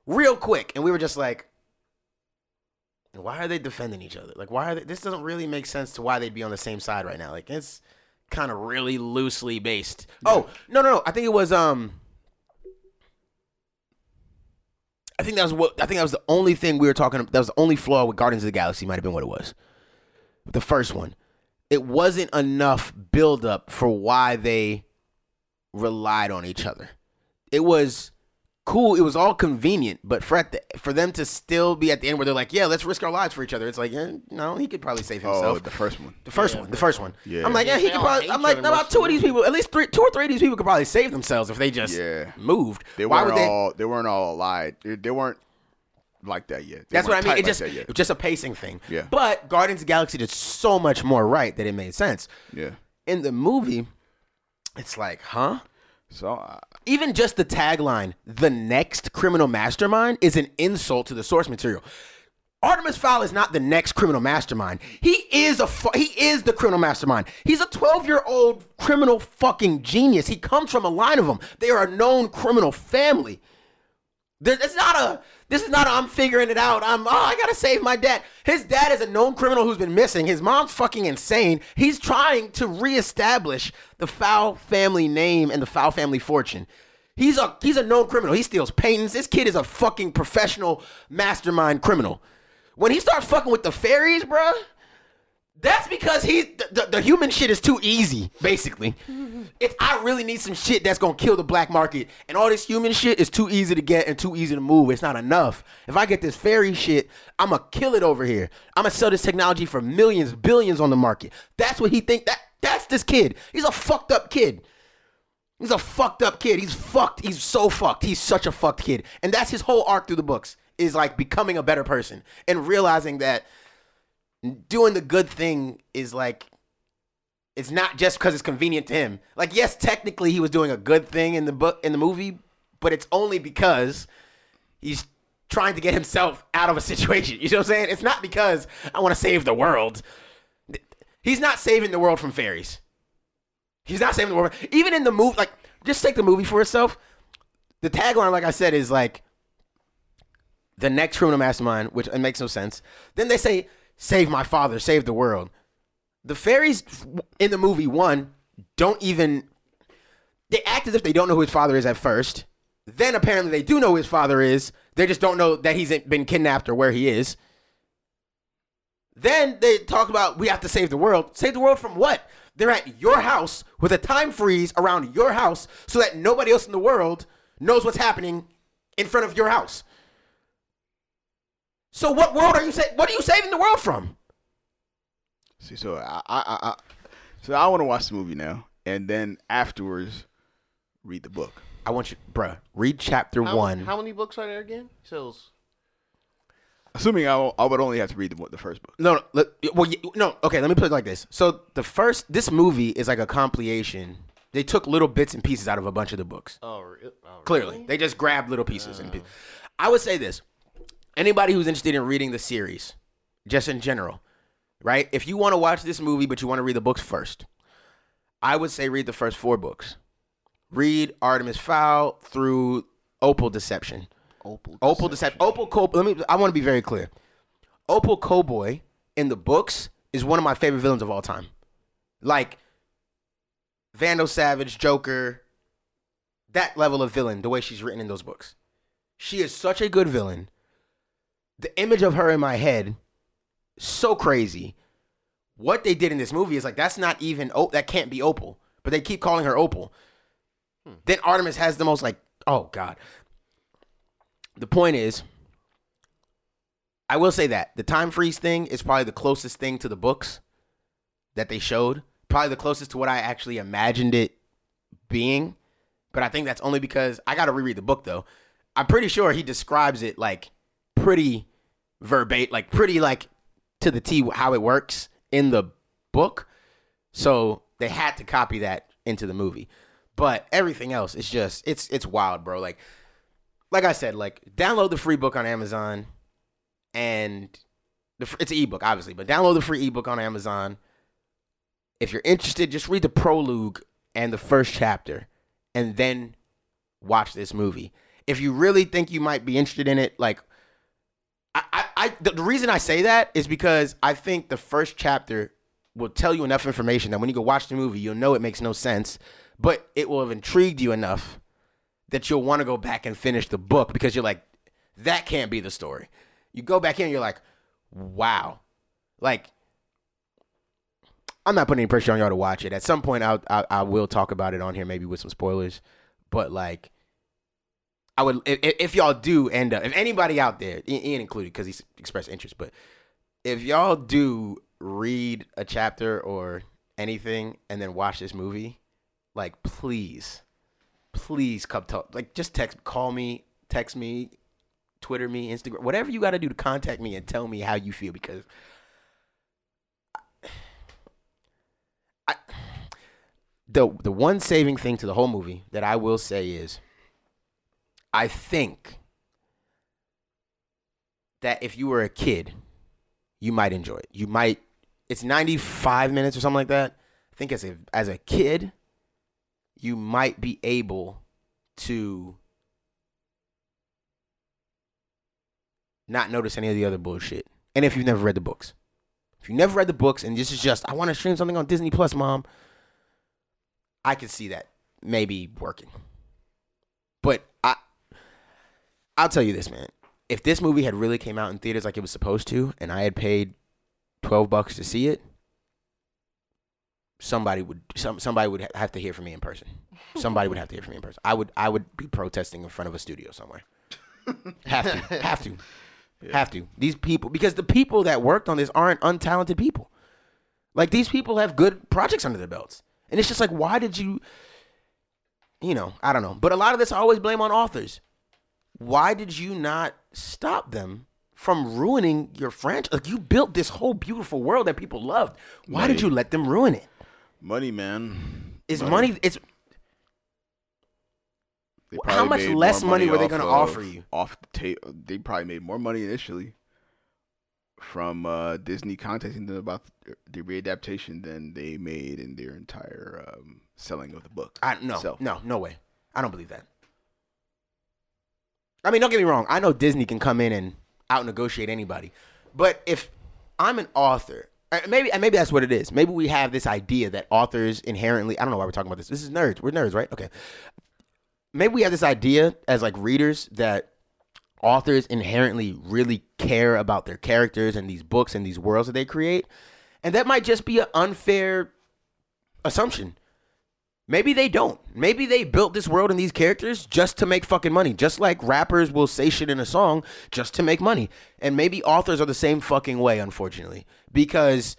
real quick, and we were just like, why are they defending each other? Like, why are they? This doesn't really make sense to why they'd be on the same side right now. Like, it's kind of really loosely based. Oh no, no, no! I think it was um. I think that was what I think that was the only thing we were talking. That was the only flaw with Guardians of the Galaxy. Might have been what it was. The first one, it wasn't enough build up for why they relied on each other. It was cool. It was all convenient, but for at the, for them to still be at the end where they're like, "Yeah, let's risk our lives for each other." It's like, yeah, no, he could probably save himself. Oh, himself. the first one. The first one, the first one. Yeah. I'm like, yeah, he They could probably. I'm like, other about two of of these people, at least three, two or three of these people could probably save themselves if they just Yeah. moved. They Why weren't would they? all. They weren't all allied. They, they weren't like that yet. They That's what I mean. It like just it just a pacing thing. Yeah. But Guardians of the Galaxy did so much more right that it made sense. Yeah. In the movie, it's like, huh? So uh, Even just the tagline, "The next criminal mastermind," is an insult to the source material. Artemis Fowl is not the next criminal mastermind. He is a fu- he is the criminal mastermind. He's a 12-year-old criminal fucking genius. He comes from a line of them. They are a known criminal family. There, it's not a. This is not. I'm figuring it out. I'm. Oh, I gotta save my dad. His dad is a known criminal who's been missing. His mom's fucking insane. He's trying to reestablish the Fowl family name and the Fowl family fortune. He's a he's a known criminal. He steals paintings. This kid is a fucking professional mastermind criminal. When he starts fucking with the fairies, bruh, that's because he the, the, the human shit is too easy, basically. *laughs* It's I really need some shit that's gonna kill the black market, and all this human shit is too easy to get and too easy to move. It's not enough. If I get this fairy shit, I'ma kill it over here. I'ma sell this technology for millions, billions on the market. That's what he think. That that's this kid. He's a fucked up kid. He's a fucked up kid. He's fucked. He's so fucked. He's such a fucked kid. And that's his whole arc through the books is like becoming a better person and realizing that doing the good thing is like it's not just because it's convenient to him. Like, yes, technically he was doing a good thing in the book in the movie, but it's only because he's trying to get himself out of a situation. *laughs* You know what I'm saying? It's not because I want to save the world. He's not saving the world from fairies. He's not saving the world. Even in the movie, like, just take the movie for itself. The tagline, like I said, is like the next criminal mastermind, which it makes no sense. Then they say, "Save my father, save the world." The fairies in the movie one don't even. They act as if they don't know who his father is at first. Then apparently they do know who his father is. They just don't know that he's been kidnapped or where he is. Then they talk about we have to save the world. Save the world from what? They're at your house with a time freeze around your house so that nobody else in the world knows what's happening in front of your house. So what world are you sa- what are you saving the world from? See, so I, I, I, I so I want to watch the movie now, and then afterwards, read the book. I want you, bruh, read chapter How, one. How many books are there again? So it's- Assuming I, I would only have to read the, the first book. No, no, let, well, y- no. Okay, let me put it like this. So the first, this movie is like a compilation. They took little bits and pieces out of a bunch of the books. oh, re- oh, Clearly, they just grabbed little pieces. and uh. pe- I would say this: anybody who's interested in reading the series, just in general, right? If you want to watch this movie but you want to read the books first, I would say read the first four books. Read Artemis Fowl through Opal Deception. Opal. Opal Deception. Opal. Let me. I want to be very clear. Opal Koboi in the books is one of my favorite villains of all time. Like Vandal Savage, Joker, that level of villain. The way she's written in those books, she is such a good villain. The image of her in my head, so crazy. What they did in this movie is like that's not even. Oh, that can't be Opal. But they keep calling her Opal. Hmm. Then Artemis has the most like. Oh God the point is, I will say that the time freeze thing is probably the closest thing to the books that they showed. Probably the closest to what I actually imagined it being. But I think that's only because I got to reread the book though. I'm pretty sure he describes it like pretty verbatim, like pretty like to the T how it works in the book. So they had to copy that into the movie. But everything else is just it's it's wild, bro. Like like I said, like download the free book on Amazon, and the it's an ebook, obviously, but download the free ebook on Amazon. If you're interested, just read the prologue and the first chapter, and then watch this movie. If you really think you might be interested in it, like I, I, the reason I say that is because I think the first chapter will tell you enough information that when you go watch the movie, you'll know it makes no sense, but it will have intrigued you enough that you'll want to go back and finish the book because you're like, that can't be the story. You go back in and you're like, wow. Like, I'm not putting any pressure on y'all to watch it. At some point, I'll, I, I will talk about it on here, maybe with some spoilers. But, like, I would, if, if y'all do end up, if anybody out there, Ian included, because he's expressed interest, but if y'all do read a chapter or anything and then watch this movie, like, please please come talk. Like, just text, call me, text me, Twitter me, Instagram, whatever you got to do to contact me and tell me how you feel because the the one saving thing to the whole movie that I will say is, I think that if you were a kid, you might enjoy it. You might. It's ninety five minutes or something like that. I think as a as a kid you might be able to not notice any of the other bullshit. And if you've never read the books, if you never read the books and this is just, I want to stream something on Disney Plus, mom, I could see that maybe working. But I, I'll tell you this, man. If this movie had really came out in theaters like it was supposed to, and I had paid twelve bucks to see it, somebody would some somebody would have to hear from me in person. Somebody would have to hear from me in person. I would I would be protesting in front of a studio somewhere. have to, have to, have to. These people because the people that worked on this aren't untalented people. Like these people have good projects under their belts, and it's just like, why did you? you know, I don't know. But a lot of this I always blame on authors. Why did you not stop them from ruining your franchise? Like you built this whole beautiful world that people loved. Why did you let them ruin it? Money, man. Is money, it's How much less more money were they gonna of- offer you? Off the tape, they probably made more money initially from uh, Disney contacting them about the readaptation than they made in their entire um, selling of the book. I no, itself. no, no way. I don't believe that. I mean, don't get me wrong. I know Disney can come in and out negotiate anybody, but if I'm an author, uh, maybe maybe that's what it is. Maybe we have this idea that authors inherently. I don't know why we're talking about this. This is nerds. We're nerds, right? Okay. Maybe we have this idea as like readers that authors inherently really care about their characters and these books and these worlds that they create, and that might just be an unfair assumption. Maybe they don't. Maybe they built this world and these characters just to make fucking money. Just like rappers will say shit in a song just to make money. And maybe authors are the same fucking way, unfortunately. Because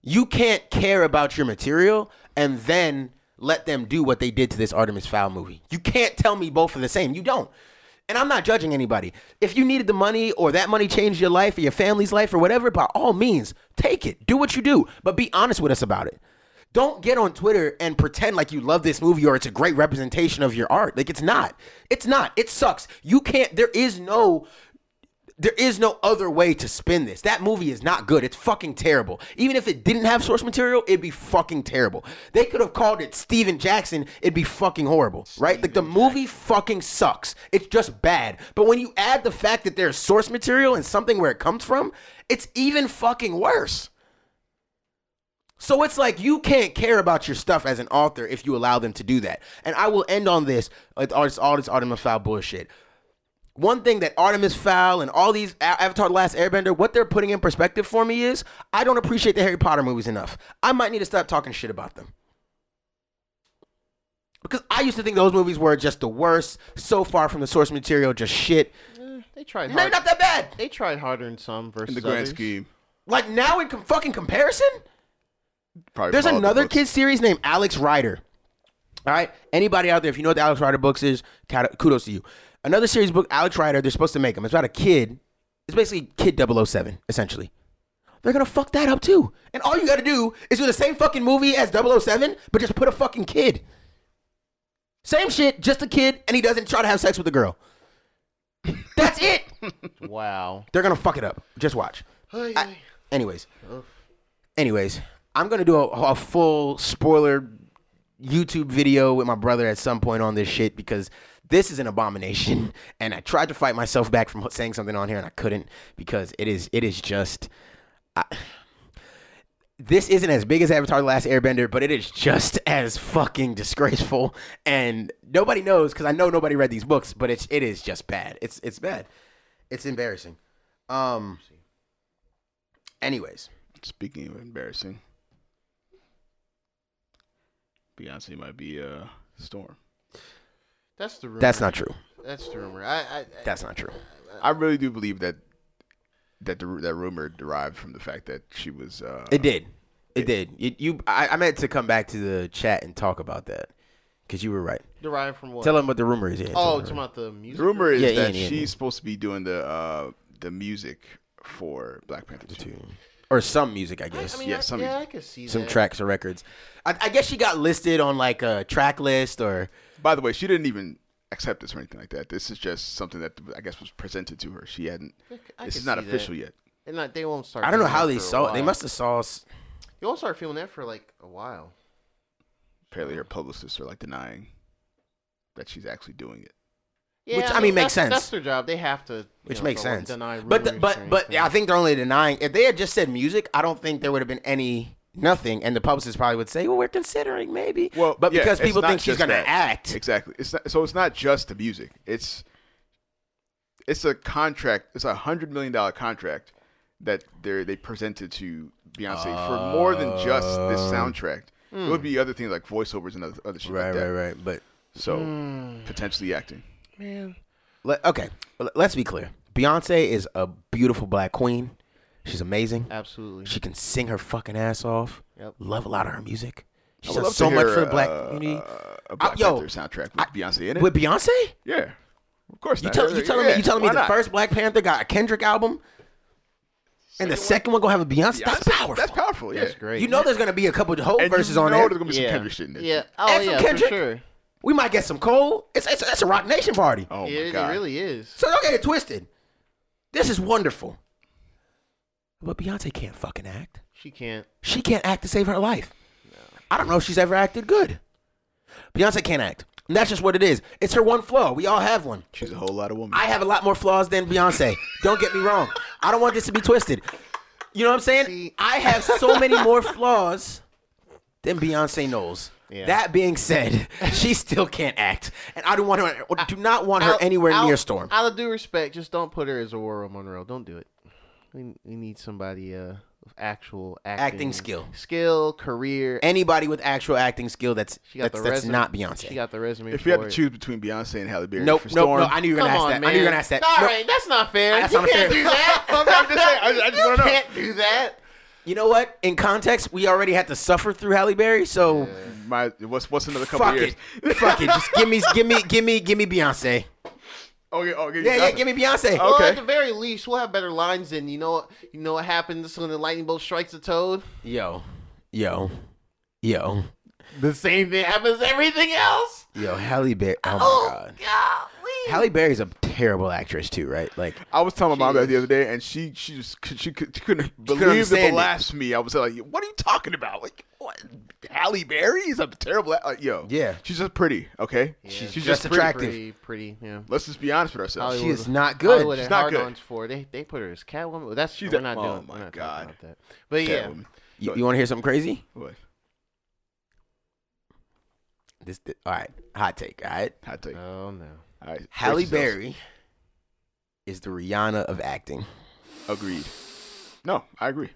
you can't care about your material and then let them do what they did to this Artemis Fowl movie. You can't tell me both are the same. You don't. And I'm not judging anybody. If you needed the money or that money changed your life or your family's life or whatever, by all means, take it. Do what you do. But be honest with us about it. Don't get on Twitter and pretend like you love this movie or it's a great representation of your art. Like it's not. It's not. It sucks. You can't there is no there is no other way to spin this. That movie is not good. It's fucking terrible. Even if it didn't have source material, it'd be fucking terrible. They could have called it Steven Jackson. It'd be fucking horrible, right? Like the movie fucking sucks. It's just bad. But when you add the fact that there's source material and something where it comes from, it's even fucking worse. So it's like you can't care about your stuff as an author if you allow them to do that. And I will end on this with all this, all this Artemis Fowl bullshit. One thing that Artemis Fowl and all these Avatar: The Last Airbender, what they're putting in perspective for me is I don't appreciate the Harry Potter movies enough. I might need to stop talking shit about them. Because I used to think those movies were just the worst, so far from the source material, just shit. Eh, they tried They're hard. not that bad. They tried harder in some versus in the grand others. scheme. Like now in com- fucking comparison, Probably There's followed the another kid series named Alex Rider. All right, anybody out there, if you know what the Alex Rider books is, kudos to you. Another series book, Alex Rider. They're supposed to make them. It's about a kid. It's basically Kid 007, essentially. They're gonna fuck that up too. And all you gotta do is do the same fucking movie as 007, but just put a fucking kid. Same shit, just a kid, and he doesn't try to have sex with a girl. That's it. Wow. They're gonna fuck it up. Just watch. I- ay. anyways, anyways, I'm gonna do a, a full spoiler YouTube video with my brother at some point on this shit because this is an abomination, *laughs* and I tried to fight myself back from saying something on here and I couldn't because it is it is just. I, this isn't as big as Avatar: The Last Airbender, but it is just *laughs* as fucking disgraceful, and nobody knows because I know nobody read these books, but it's it is just bad. It's it's bad. It's embarrassing. Um. Anyways, Speaking of embarrassing, Beyonce might be uh storm. That's the rumor. that's not true. That's the rumor. I, I, I That's not true. I really do believe that that the, that rumor derived from the fact that she was. Uh, It did. It did. You, you I, I meant to come back to the chat and talk about that because you were right. derived from what? Tell them what the rumor is. Yeah, oh, them. talking about the music. The rumor is Yeah, that Ian, Ian, she's Ian. supposed to be doing the uh the music for Black Panther 2. Or some music, I I, guess. I mean, Yeah, I, some yeah. I could see some that. tracks or records. I, I guess she got listed on like a track list or By the way, she didn't even accept this or anything like that. This is just something that I guess was presented to her. She hadn't. I this is not see that. official yet. And not, they won't start. I don't know how they saw it. They must have saw. us. You won't start feeling that for like a while. Apparently, her publicists are like denying that she's actually doing it. Yeah, Which, I mean, makes sense. That's their job. They have to. Which know, makes sense. Deny But the, but but anything. I think they're only denying. If they had just said music, I don't think there would have been any nothing, and the publicist probably would say, "Well, we're considering maybe." Well, but yeah, because people think she's gonna act, Exactly. It's not, so it's not just the music. It's it's a contract. It's a hundred million dollar contract that they they presented to Beyonce for more than just this soundtrack. It would be other things like voiceovers and other, other shit Oh. right, like that. right, right. But So Hmm. potentially acting. Man. Let, okay, l- let's be clear. Beyonce is a beautiful black queen. She's amazing. Absolutely. She can sing her fucking ass off. Yep. Love a lot of her music. She's I love so much hear, for the black uh, community. A Black yo, Panther soundtrack with Beyonce in it. With Beyonce? yeah, of course. You tell you telling Yeah, me you telling me the not? first Black Panther got a Kendrick album, and the second one gonna have a Beyonce? That's powerful. That's powerful. Yeah, That's great. You know, there's gonna be a couple of whole And verses you on know there. there's gonna be some yeah. Kendrick shit in there. Yeah. Oh And yeah, Kendrick. for sure. We might get some cold. It's it's that's a Roc Nation party. Oh my Yeah, it, god. it really is. So don't get it twisted. This is wonderful. But Beyonce can't fucking act. She can't. She can't act to save her life. I don't know if she's ever acted good. Beyonce can't act. And that's just what it is. It's her one flaw. We all have one. She's a whole lot of woman. I have a lot more flaws than Beyonce. Don't get me wrong. I don't want this to be twisted. You know what I'm saying? See- I have so many more *laughs* flaws than Beyonce knows. Yeah. That being said, *laughs* she still can't act, and I don't want her. Do not want her Out- anywhere out- near Storm. Out of due respect, just don't put her as Ororo Munroe. Don't do it. We, we need somebody uh with actual acting, Acting skill. skill, career. Anybody with actual acting skill that's she got that's, the that's not Beyonce. She got the resume. if you had for to choose between Beyonce and Halle Berry nope, for nope, Storm, no. I knew you were gonna ask on, that. man. I knew you were gonna ask that. All No, right, that's not fair. That's you not can't fair. do that. *laughs* I'm just saying, I- I just you wanna know. can't do that. You know what? In context, we already had to suffer through Halle Berry, so my what's what's another couple fuck years? it, fuck it. Just give me, give me, give me, give me Beyonce. Okay, oh, okay, Yeah, yeah, give me Beyonce. Well, Okay. at the very least, we'll have better lines than you know. what- You know what happens when the lightning bolt strikes a toad? Yo, yo, yo, The same thing happens everything else. Yo. Halle Berry. Oh my Oh god. golly. Halle Berry's a terrible actress too, right? Like, I was telling my mom that is. the other day, and she she just she, could, she couldn't believe understand the it. blasphemy. I was like, "What are you talking about? Like, what? Halle Berry is a terrible. a- Like, yo, Yeah. she's just pretty. Okay, Yeah. she's, Just just attractive. Pretty, pretty, yeah. Let's just be honest with ourselves. she is not good. Hollywood She's not good. ons for. they they put her as Catwoman. That's she's we're a- not oh doing. my God. talking about that. But yeah, You, you want to hear something crazy? What? This, all right, hot take. All right, Hot take. oh no. All right, Halle. Berry is the Rihanna of acting. Agreed. No, I agree.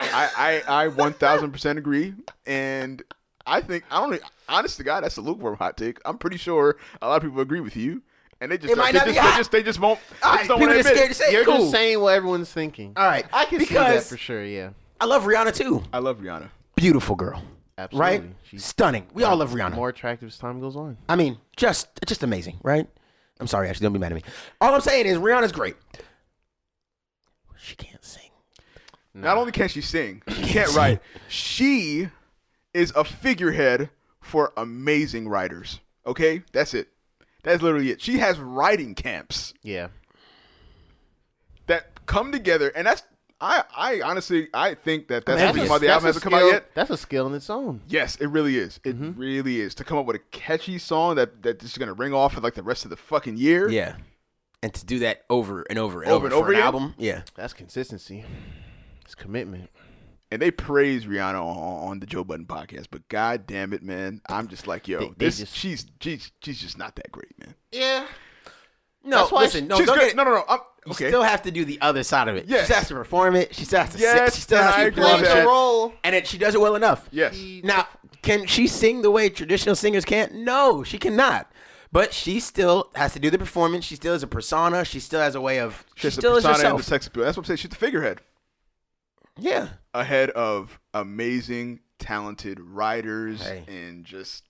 I I I one thousand percent agree, and I think I don't. Honest to God, that's a lukewarm hot take. I'm pretty sure a lot of people agree with you, and they just It might they not just, be they hot. just they just won't. They All just don't people want are to admit. scared to say. it. You're Cool. just saying what everyone's thinking. All right, I can see that because for sure. Yeah, I love Rihanna too. I love Rihanna. Beautiful girl, absolutely. right? She's Stunning. We all love Rihanna. more attractive as time goes on. I mean, just just amazing, right? I'm sorry, actually, don't be mad at me. All I'm saying is Rihanna's great. She can't sing. Not only can she sing, she can't can't sing. write. She is a figurehead for amazing writers. Okay, that's it. That's literally it. She has writing camps Yeah, that come together, and that's I. I honestly I think that that's the envious. reason why the That's album a hasn't come out skill- yet. That's a skill in its own. Yes, it really is. It Mm-hmm. really is to come up with a catchy song that that is gonna ring off for like the rest of the fucking year. Yeah, and to do that over and over and Over over, and for over an again? album, yeah. That's consistency. It's commitment. And they praise Rihanna on, on the Joe Budden podcast, but god damn it, man, I'm just like, yo, They- they this just- she's she's she's just not that great, man. Yeah. No, That's why listen, she- no, she's don't good. get it- No, no, no. I'm, You okay. still have to do the other side of it. Yes. She still has to perform it. She still has to Yes, sing. She still has I to agree play with it. role. And it, she does it well enough. yes. Now, can she sing the way traditional singers can't? No, she cannot. But she still has to do the performance. She still has a persona. She still has a way of. She, She has the still is persona and herself. the sex appeal. That's what I'm saying. She's the figurehead yeah. ahead of amazing, talented writers Hey. and just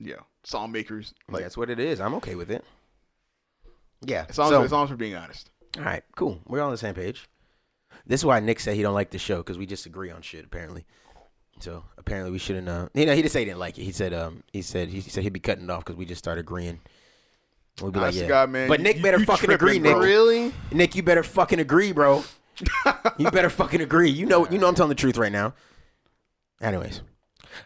yeah, song makers. Like that's what it is. I'm okay with it. Yeah. as long so, as, as long as we're being honest. all right, cool. We're on the same page. This is why Nick said he don't like the show because we just agree on shit apparently. So apparently we shouldn't. Uh, you know, he didn't say he didn't like it. He said, um, he said he said he'd be cutting it off because we just started agreeing. We'd be like, Honest to yeah. God, man, but Nick you- better you fucking tripping, agree, bro. Nick. Really? Nick, you better fucking agree, bro. *laughs* you better fucking agree. You know, you know, I'm telling the truth right now. Anyways,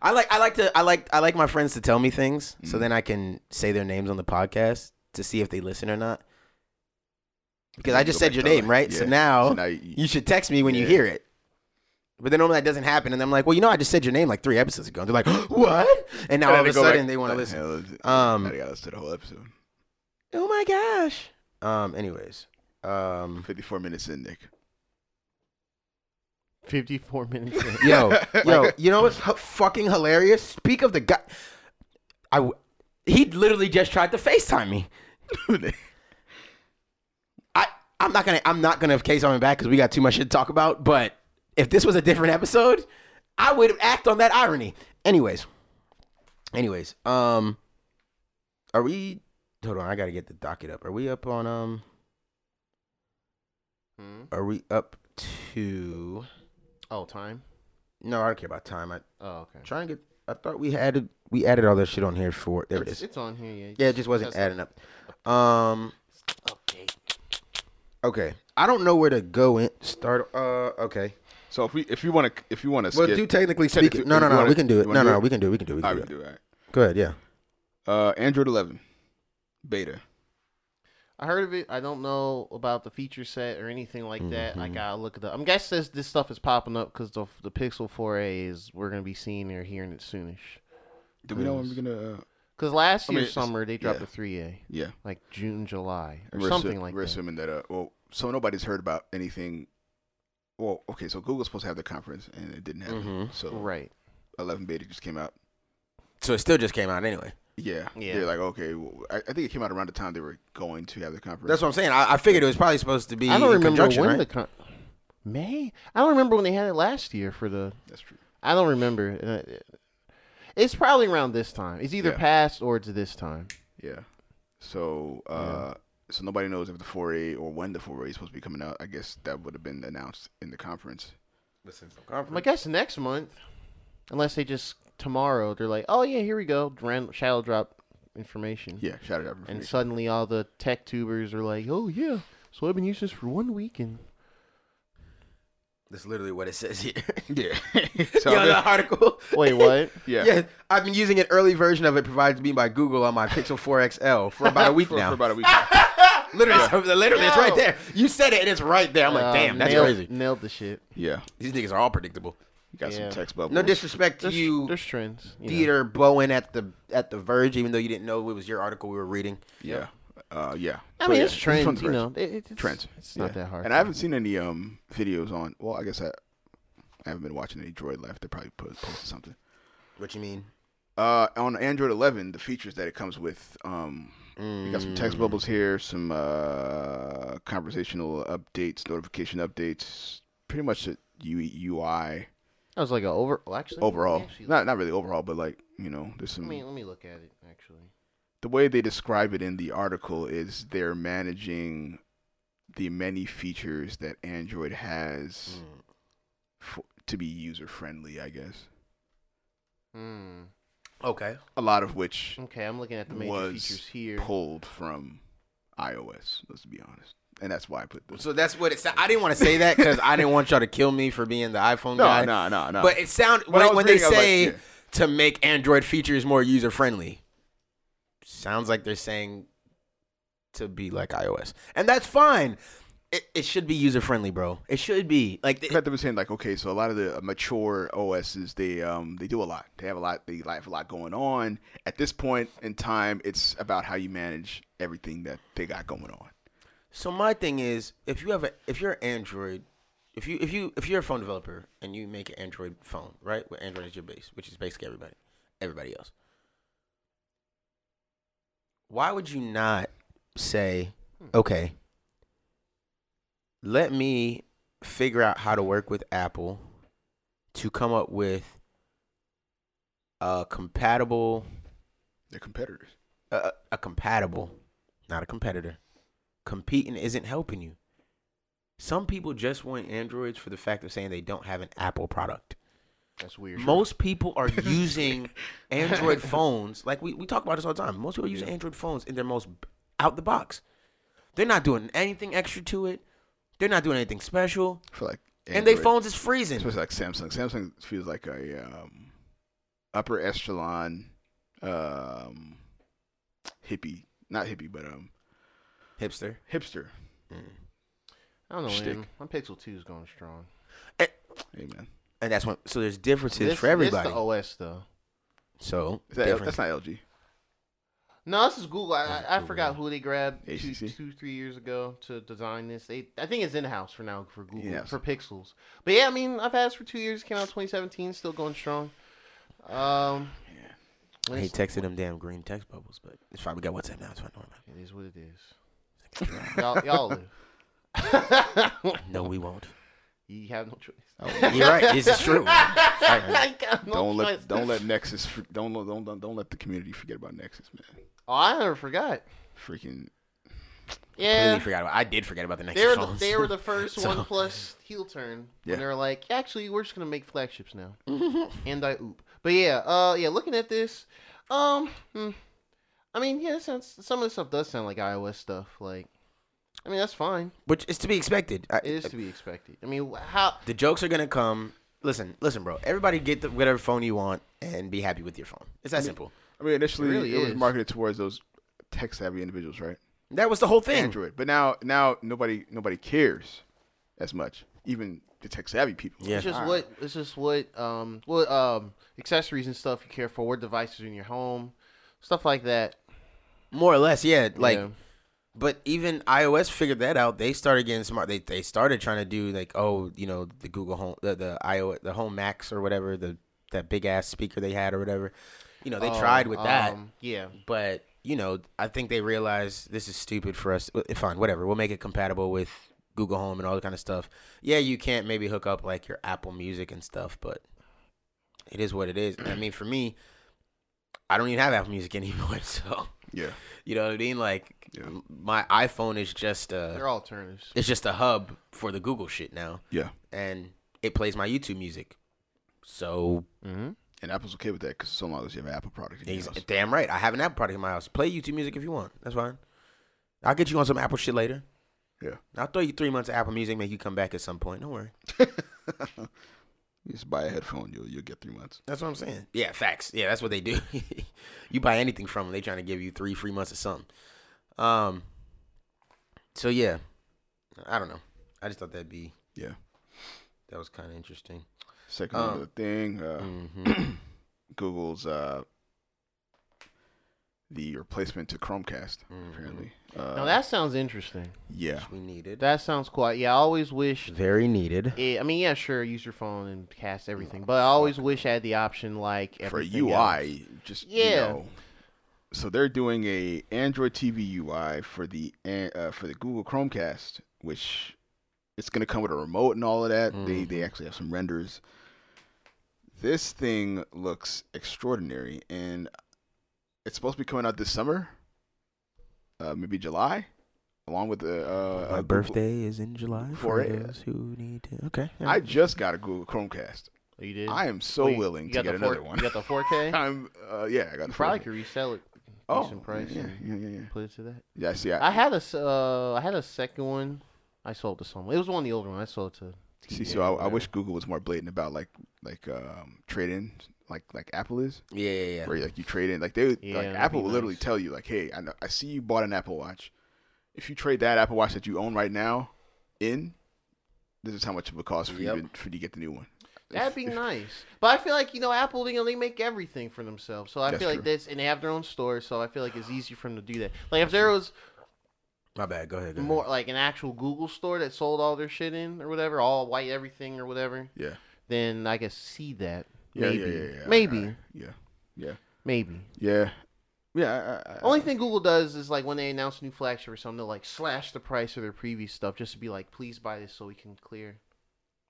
I like, I like to, I like, I like my friends to tell me things, Mm. so then I can say their names on the podcast to see if they listen or not. Because I just said your name, them. right? So now, So now you- you should text me when you hear it. But then normally that doesn't happen, and I'm like, well, you know, I just said your name like three episodes ago. And they're like, *gasps* what? And now all of a go back- sudden they want to listen. Hell. Um, Now they gotta listen to the whole episode. Oh my gosh. Um. Anyways. Um. 54 minutes in, Nick. 54 minutes in. Yo, *laughs* yo, you know what's h- fucking hilarious? Speak of the guy. I. w- He literally just tried to Facetime me. *laughs* I. I'm not gonna. I'm not gonna case on back because we got too much shit to talk about. But if this was a different episode, I would act on that irony. Anyways, anyways, um, are we? Hold on, I gotta get the docket up. Are we up on um? Hmm? Are we up to? Oh, time. No, I don't care about time. I Oh, okay. trying to get. I thought we added we added all that shit on here for. There it it's. It's on here. Yeah. Yeah, it just wasn't adding up. Um. Okay. Okay. I don't know where to go in. Start. Uh. Okay. So if we if you want to if you want to Well, skip, do technically Technically, speaking. No, no, no. wanna- we can do it. wanna No, do no, it? we can do it. We can do it. We all can right, do we it. do all right. Go ahead. Yeah. Uh, Android 11 beta. I heard of it. I don't know about the feature set or anything like that. I Mhm. gotta look it up. I'm guessing this, this stuff is popping up because the the Pixel 4a is we're gonna be seeing or hearing it soonish. Do we know when we're gonna? Uh, Because last I mean, year summer they dropped yeah. a 3a, yeah, like June, July, or we're something assu- like We're that. assuming that. Uh, well, so nobody's heard about anything. Well, okay, so Google's supposed to have their conference and it didn't happen. Mhm. So Right. 11 beta just came out. So it still just came out anyway. Yeah, Yeah. They're like, okay, well, I, I think it came out around the time they were going to have the conference. That's what I'm saying. I, I figured it was probably supposed to be. I don't remember conjunction, when right? the con- May. I don't remember when they had it last year for the. That's true. I don't remember. It's probably around this time. It's either Yeah. past or it's this time. Yeah. So, uh, so nobody knows if the 4A or when the 4A is supposed to be coming out. I guess that would have been announced in the conference. Listen, conference. I guess next month, unless they just tomorrow they're like, oh yeah, here we go, random shadow drop information. Yeah, shout it out. And suddenly all the tech tubers are like, oh yeah, so I've been using this for one week and That's literally what it says here. *laughs* yeah. *laughs* so yeah, I've the article. wait, what? *laughs* Yeah. yeah, I've been using an early version of it provided to me by Google on my Pixel 4 XL for about a week for, now. for about a week. literally, it's- literally, it's right there. You said it, and it's right there. I'm like, Uh, damn, that's nailed, crazy. Nailed the shit. yeah. These niggas are all predictable. You got Yeah. some text bubbles. No disrespect to There's, you, there's trends. you know. Bohn at the at the Verge, even though you didn't know it was your article we were reading. Yeah. Uh, yeah. I mean, yeah, it's from trends. You know, it, it- it's, trends. It's not Yeah. that hard. And I haven't seen any um videos on. Well, I guess I, I haven't been watching any Droid Life. They probably put, posted something. What you mean? Uh, on Android 11, the features that it comes with. Um, we got some Mm. text bubbles here, some uh conversational updates, notification updates. Pretty much the U- UI That was like a over. Well, actually, overall. actually- Not not really overall, but like you know, there's Let some. me let me look at it. Actually, the way they describe it in the article is they're managing the many features that Android has Mm. for, to be user friendly, I guess. hmm. Okay. A lot of which Okay, I'm looking at the major Was features here. pulled from iOS. Let's be honest, and that's why I put this. So that's what it. I didn't want to *laughs* say that because I didn't want y'all to kill me for being the iPhone No, guy. no, no, no. No. But it sound When when, they was like, say yeah. to make Android features more user friendly, sounds like they're saying to be like iOS, and that's fine. It, it should be user friendly, bro. It should be like In fact, they were saying like, okay, so a lot of the mature OSs, they um they do a lot. They have a lot. They have a lot going on. At this point in time, it's about how you manage everything that they got going on. So my thing is, if you have a, if you're Android, if you if you if you're a phone developer and you make an Android phone, right, where Android is your base, which is basically everybody, everybody else. Why would you not say, okay, let me figure out how to work with Apple to come up with a compatible They're competitors. a, a compatible, not a competitor. Competing isn't helping you. Some people just want Androids for the fact of saying they don't have an Apple product. That's weird. Most people are *laughs* using Android *laughs* phones. Like we, we talk about this all the time. Most people are using Android phones in their most b- out the box. They're not doing anything extra to it. They're not doing anything special. I feel like And they Android- phones is freezing. especially like Samsung. Samsung feels like a um, upper echelon um, hippie, not hippie, but um, Hipster. hipster. I don't know, Shtick. man. My Pixel 2 is going strong. Hey man, And that's when so there's differences This- for everybody. This is the OS though. so that, that's not LG. No, this is Google. I, I, I Google, forgot who they grabbed two, three years ago to design this. They, I think it's in house for now for Google Yes. for Pixels. But yeah, I mean, I've had it for two years. It came out 2017, still going strong. Um, when I hate texting them damn green text bubbles, but it's fine. We got WhatsApp now. It's fine. Don't worry It is what it is. y'all, y'all *laughs* live. *laughs* No, we won't. You have no choice. You're right. This is true. *laughs* No don't choice. let don't let Nexus don't don't don't don't let the community forget about Nexus, man. Oh, I never forgot. Freaking Yeah, forgot about. I did forget about the next they were the, phones. they were the first So- OnePlus heel turn. Yeah. And they were like, actually, we're just gonna make flagships now. *laughs* and I oop. But yeah, uh, yeah. Looking at this, um, hmm, I mean, yeah, sounds, some of the stuff does sound like iOS stuff. Like, I mean, that's fine. which is to be expected. I- It is to be expected. I mean, how? the jokes are gonna come. Listen, listen, bro. Everybody get the, whatever phone you want and be happy with your phone. It's that simple. I mean, initially It it, really was is. marketed towards those tech savvy individuals, right? That was the whole thing. Android, but now now nobody nobody cares as much. Even the tech savvy people. Yeah. It's just what it's just what um what um accessories and stuff you care for, what devices are in your home, stuff like that. More or less, yeah. Like, Yeah. But even iOS figured that out. They started getting smart. They they started trying to do like, oh, you know, the Google Home, the the iOS, the Home Max or whatever, the that big ass speaker they had or whatever. You know, they Oh, tried with that, um, yeah. but you know, I think they realized this is stupid for us. Fine, whatever. We'll make it compatible with Google Home and all that kind of stuff. Yeah, you can't maybe hook up like your Apple Music and stuff, but it is what it is. I mean, for me, I don't even have Apple Music *laughs* anymore, so Yeah. you know what I mean? Like Yeah. my iPhone is just They're a alternatives. it's just a hub for the Google shit now, Yeah. and it plays my YouTube music. So Mm-hmm. And Apple's okay with that because so long as you have an Apple product in your he's house. damn right. I have an Apple product in my house. Play YouTube music if you want. That's fine. I'll get you on some Apple shit later. Yeah. I'll throw you three months of Apple Music, make you come back at some point. Don't worry. *laughs* You just buy a headphone, you'll you'll get three months. That's what I'm saying. Yeah, facts. Yeah, that's what they do. *laughs* you buy anything from them, they trying to give you three free months of something. Um. So yeah, I don't know. I just thought that'd be Yeah. that was kind of interesting. Second Um, thing, uh, Mhm. *clears throat* Google's uh, the replacement to Chromecast. Apparently. Uh, Now that sounds interesting. yeah. we needed That sounds quite. Yeah, I always wish. very needed. It, I mean, yeah, sure, use your phone and cast everything, but I always wish I had the option like for UI, else. just Yeah. You know, so they're doing a Android TV UI for the an- uh, for the Google Chromecast, which it's going to come with a remote and all of that. They they actually have some renders. This thing looks extraordinary, and it's supposed to be coming out this summer, uh, maybe July, along with the uh, My uh, Google- birthday is in July for for it. those who need to. Okay. I just got a Google Chromecast. Oh, you did. I am so Wait, willing to get the four- another one. You got the 4K. *laughs* I'm uh, yeah, I got you the 4K. Probably could resell it Oh, decent price yeah, and yeah, yeah, yeah. put it to that. Yeah, see, I, I had a s- uh, I had a second one. I sold to someone. It was one of the older ones. I sold to. See, TJ so I, I wish Google was more blatant about like like um, trade in, like like Apple is, Yeah, yeah, yeah. where like you trade in, like they would- Yeah, like that'd Apple be will literally tell you like, hey, I know, I see you bought an Apple Watch. If you trade that Apple Watch that you own right now in, this is how much it would cost for Yep. you to, for you to get the new one. That'd be nice. But I feel like you know Apple, you know, they make everything for themselves. So I That's feel like true. this, and they have their own store. So I feel like it's easy for them to do that. Like if there was My bad. Go ahead. Go more ahead. like an actual Google store that sold all their shit in or whatever, all white everything or whatever, Yeah, then I could see that. Yeah, maybe, yeah, yeah, yeah. maybe, yeah, yeah, maybe. yeah, yeah. I, I, Only thing Google does is like when they announce a new flagship or something, they'll like slash the price of their previous stuff just to be like, please buy this so we can clear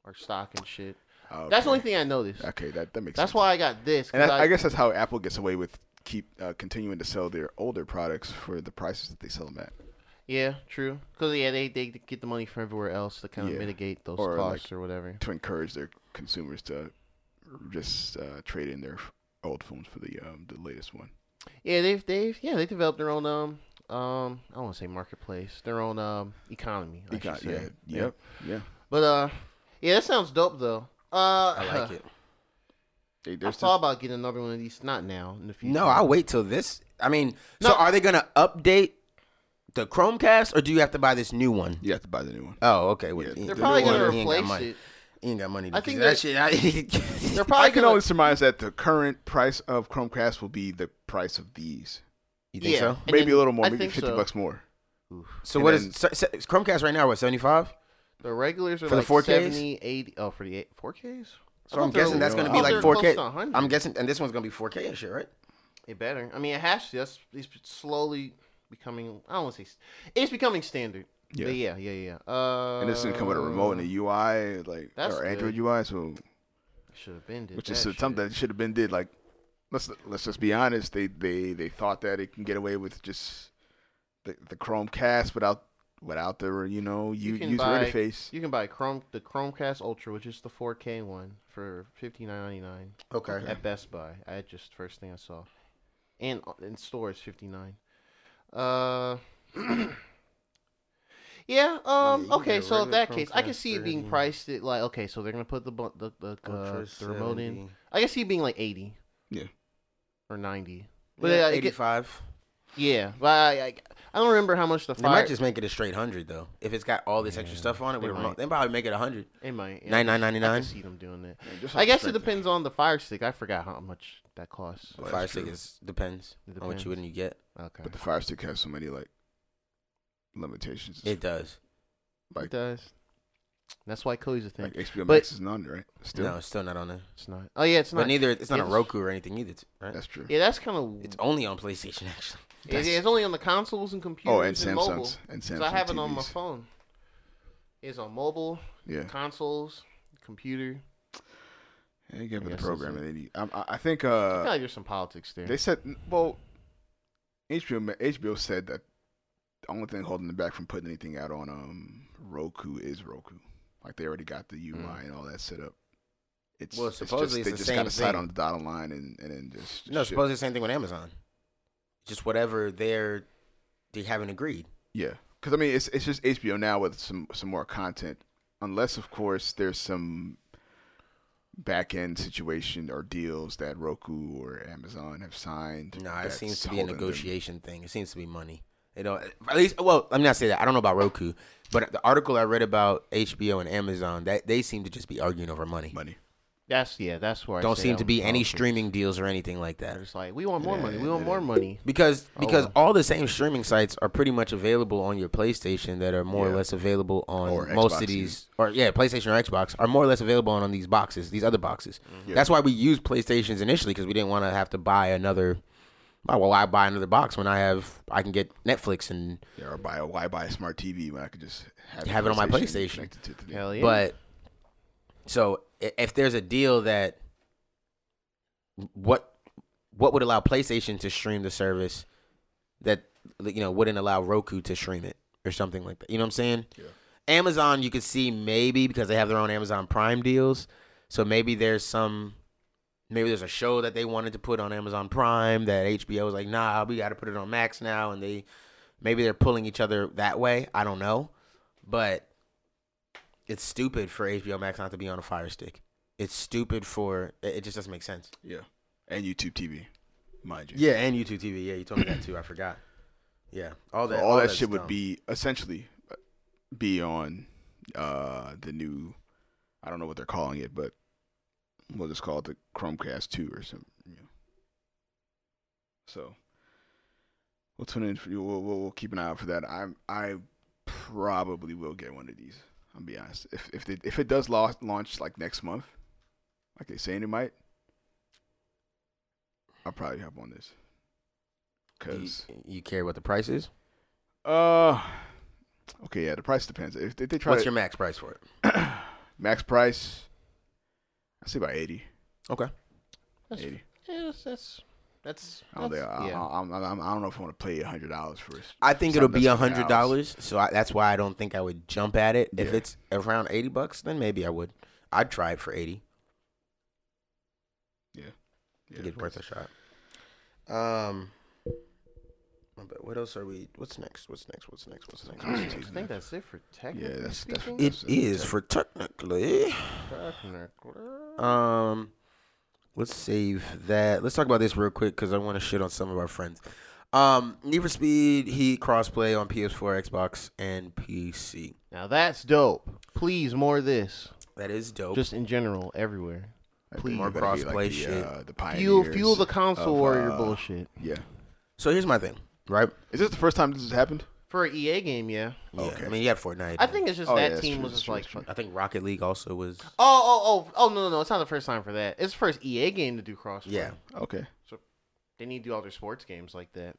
our stock and shit. okay. That's the only thing I noticed. Okay, that that makes sense. That's sense. why I got this. And I, I, guess that's how Apple gets away with keep uh, continuing to sell their older products for the prices that they sell them at. yeah, true. Because yeah, they they get the money from everywhere else to kind of Yeah. mitigate those Or, like, costs or whatever. to encourage their consumers to just uh, trade in their old phones for the um, the latest one. Yeah, they've they've yeah they developed their own um um I don't want to say marketplace, their own um economy. I Econ- should say. yeah, yep, yeah. But uh, yeah, that sounds dope though. Uh, I like it. They, I there's thought about getting another one of these. Not now, in the future. No, I'll wait till this. I mean, so are they gonna update the Chromecast, or do you have to buy this new one? you have to buy the new one. Oh, okay. Well, yeah, they're the probably gonna he ain't got replace it. He ain't got money. To I think that that- shit. *laughs* I, They're probably I can gonna. only surmise that the current price of Chromecast will be the price of these. you think yeah, so? maybe then a little more, I maybe fifty so. bucks more. So And what then- is so, so, Chromecast right now? What seventy five? The regulars are For the like 4Ks? 70, 80. Oh, for the eight, 4Ks. So I'm guessing that's gonna be like thought they were 4K. close to 100. I'm guessing, and this one's gonna be 4K and shit, right? It better. I mean, it has to. That's it's slowly becoming. I don't want to say. It's becoming standard. Yeah. But yeah, yeah, yeah. Uh, and this gonna come with a remote and a UI, like That's or Android good. UI. So, it Should have been did which is something that should have been did. Like, let's let's just be honest. They they they thought that it can get away with just the the Chromecast without without the you know You u- can user buy- interface. You can buy Chrome the Chromecast Ultra, which is the 4K one, for fifty nine ninety nine Okay. at Best Buy. I just first thing I saw, and in stores fifty nine. Uh. *clears throat* Yeah. Um. you can okay. So in that case, I can Chromecast see it being priced at like okay. So they're gonna put the the the, uh, the remote in. I can see it being like eighty. Yeah. Or ninety. But Yeah, yeah, it get- 85. Yeah, but I, I I don't remember how much the They might just make it a straight hundred though. If it's got all this extra stuff on it, they with remote, might. they probably make it a hundred. It might. Nine nine ninety I can see them doing that. Yeah, just I guess it strength of- depends on the fire stick. I forgot how much that costs. Well, Fire stick is depends, It on what you depends. and you get. Okay. But the Fire Stick has so many like limitations. It does. like it does. That's why Cody's a thing. like HBO But- Max is not on, right. Still, No, it's still not on there. it's not. Oh yeah, it's not. But neither it's not Yeah, a Roku or anything either, right? that's true. yeah, that's kind of. It's only on PlayStation actually. *laughs* It, it's only on the consoles and computers Oh, and and mobile. Samsung's and Samsung So I have it on my phone. It's on mobile, Yeah, consoles, computer. yeah you give I it the guess program, it. and then you, I, I- I think I uh, feel like there's some politics there. they said well, HBO HBO said that the only thing holding them back from putting anything out on um Roku is Roku. Like they already got the UI Mm. and all that set up. It's Well, supposedly it's just, it's they the just got to thing. on the dotted line and and then just, just No, ship. supposedly the same thing with Amazon. Just whatever they're they haven't agreed. Yeah, because I mean, it's it's just HBO now with some some more content, unless of course there's some back end situation or deals that Roku or Amazon have signed. No, it seems to be a holding them- negotiation thing. It seems to be money. You know, at least. Well, let me not say that. I don't know about Roku, but the article I read about HBO and Amazon, that they seem to just be arguing over money. money. That's yeah. That's where I Don't say seem that to be any politics. streaming deals or anything like that. They're just like we want more money. We want yeah. more money. Because Oh, because well. all the same streaming sites are pretty much available on your PlayStation that are more or Yeah. less available on Or most Xbox of these or yeah PlayStation or Xbox are more or less available on, on these boxes these other boxes. Mm-hmm. Yeah. That's why we used PlayStations initially because we didn't want to have to buy another. Oh, well, why buy another box when I have I can get Netflix and Yeah, or buy a why buy a smart TV when I could just have, Have it on my PlayStation. to the- Hell yeah. But so if there's a deal that what what would allow PlayStation to stream the service that you know wouldn't allow Roku to stream it or something like that. You know what I'm saying? Yeah. Amazon you could see maybe because they have their own Amazon Prime deals. So maybe there's some maybe there's a show that they wanted to put on Amazon Prime that HBO was like, "Nah, we got to put it on Max now." And they maybe they're pulling each other that way. I don't know. But it's stupid for HBO Max not to be on a Fire Stick. It's stupid for it just doesn't make sense. yeah, and YouTube TV, mind you. Yeah, and YouTube TV. Yeah, you told me that too. I forgot. Yeah, all So that. all, that shit would be essentially uh, be on uh the new I don't know what they're calling it, but we'll just call it the Chromecast two or something. You know. So we'll tune in for you. We'll, we'll, we'll keep an eye out for that. I I probably will get one of these. I'll be honest. If if it, if it does launch, launch like next month, like they saying it might, I'll probably hop on this. Cause you care what the price is? uh, okay, yeah, the price depends. If they, they try What's to, your max price for it? *coughs* max price, I say about 80. Okay. That's, 80. yeah, that's that's that's, I don't, that's- think- I, yeah. I, I'm- I'm- I don't know if I want to pay hundred dollars for it. I think it'll be a hundred dollars, so I, that's why I don't think I would jump at it. If Yeah. it's around eighty bucks, then maybe I would. I'd try it for eighty. Yeah, Think it's worth a shot. Um, I bet- what else are we? What's next? What's next? What's next? What's next? What's next? I next? think that's it for technically Yeah, that's- that's- speaking. It is for technically. Technically. Um, let's save that. Let's talk about this real quick because I want to shit on some of our friends. Um, Need for Speed Heat crossplay on PS4, Xbox, and PC. Now that's dope. Please more of this. That is dope. Just in general, everywhere. Please. More gonna crossplay the, shit. Uh, the Fuel, pioneers fuel the console of, warrior uh, bullshit. Yeah, so here's my thing, right? is this the first time this has happened? For an EA game, yeah. Yeah, Okay. I mean, you had Fortnite. I think it's just Oh, yeah, that that's team true, was that's just true, like, that's true. I think Rocket League also was. oh, oh, oh, oh, no, no, no, it's not the first time for that. It's the first EA game to do crossplay. Yeah. Okay, So They need to do all their sports games like that.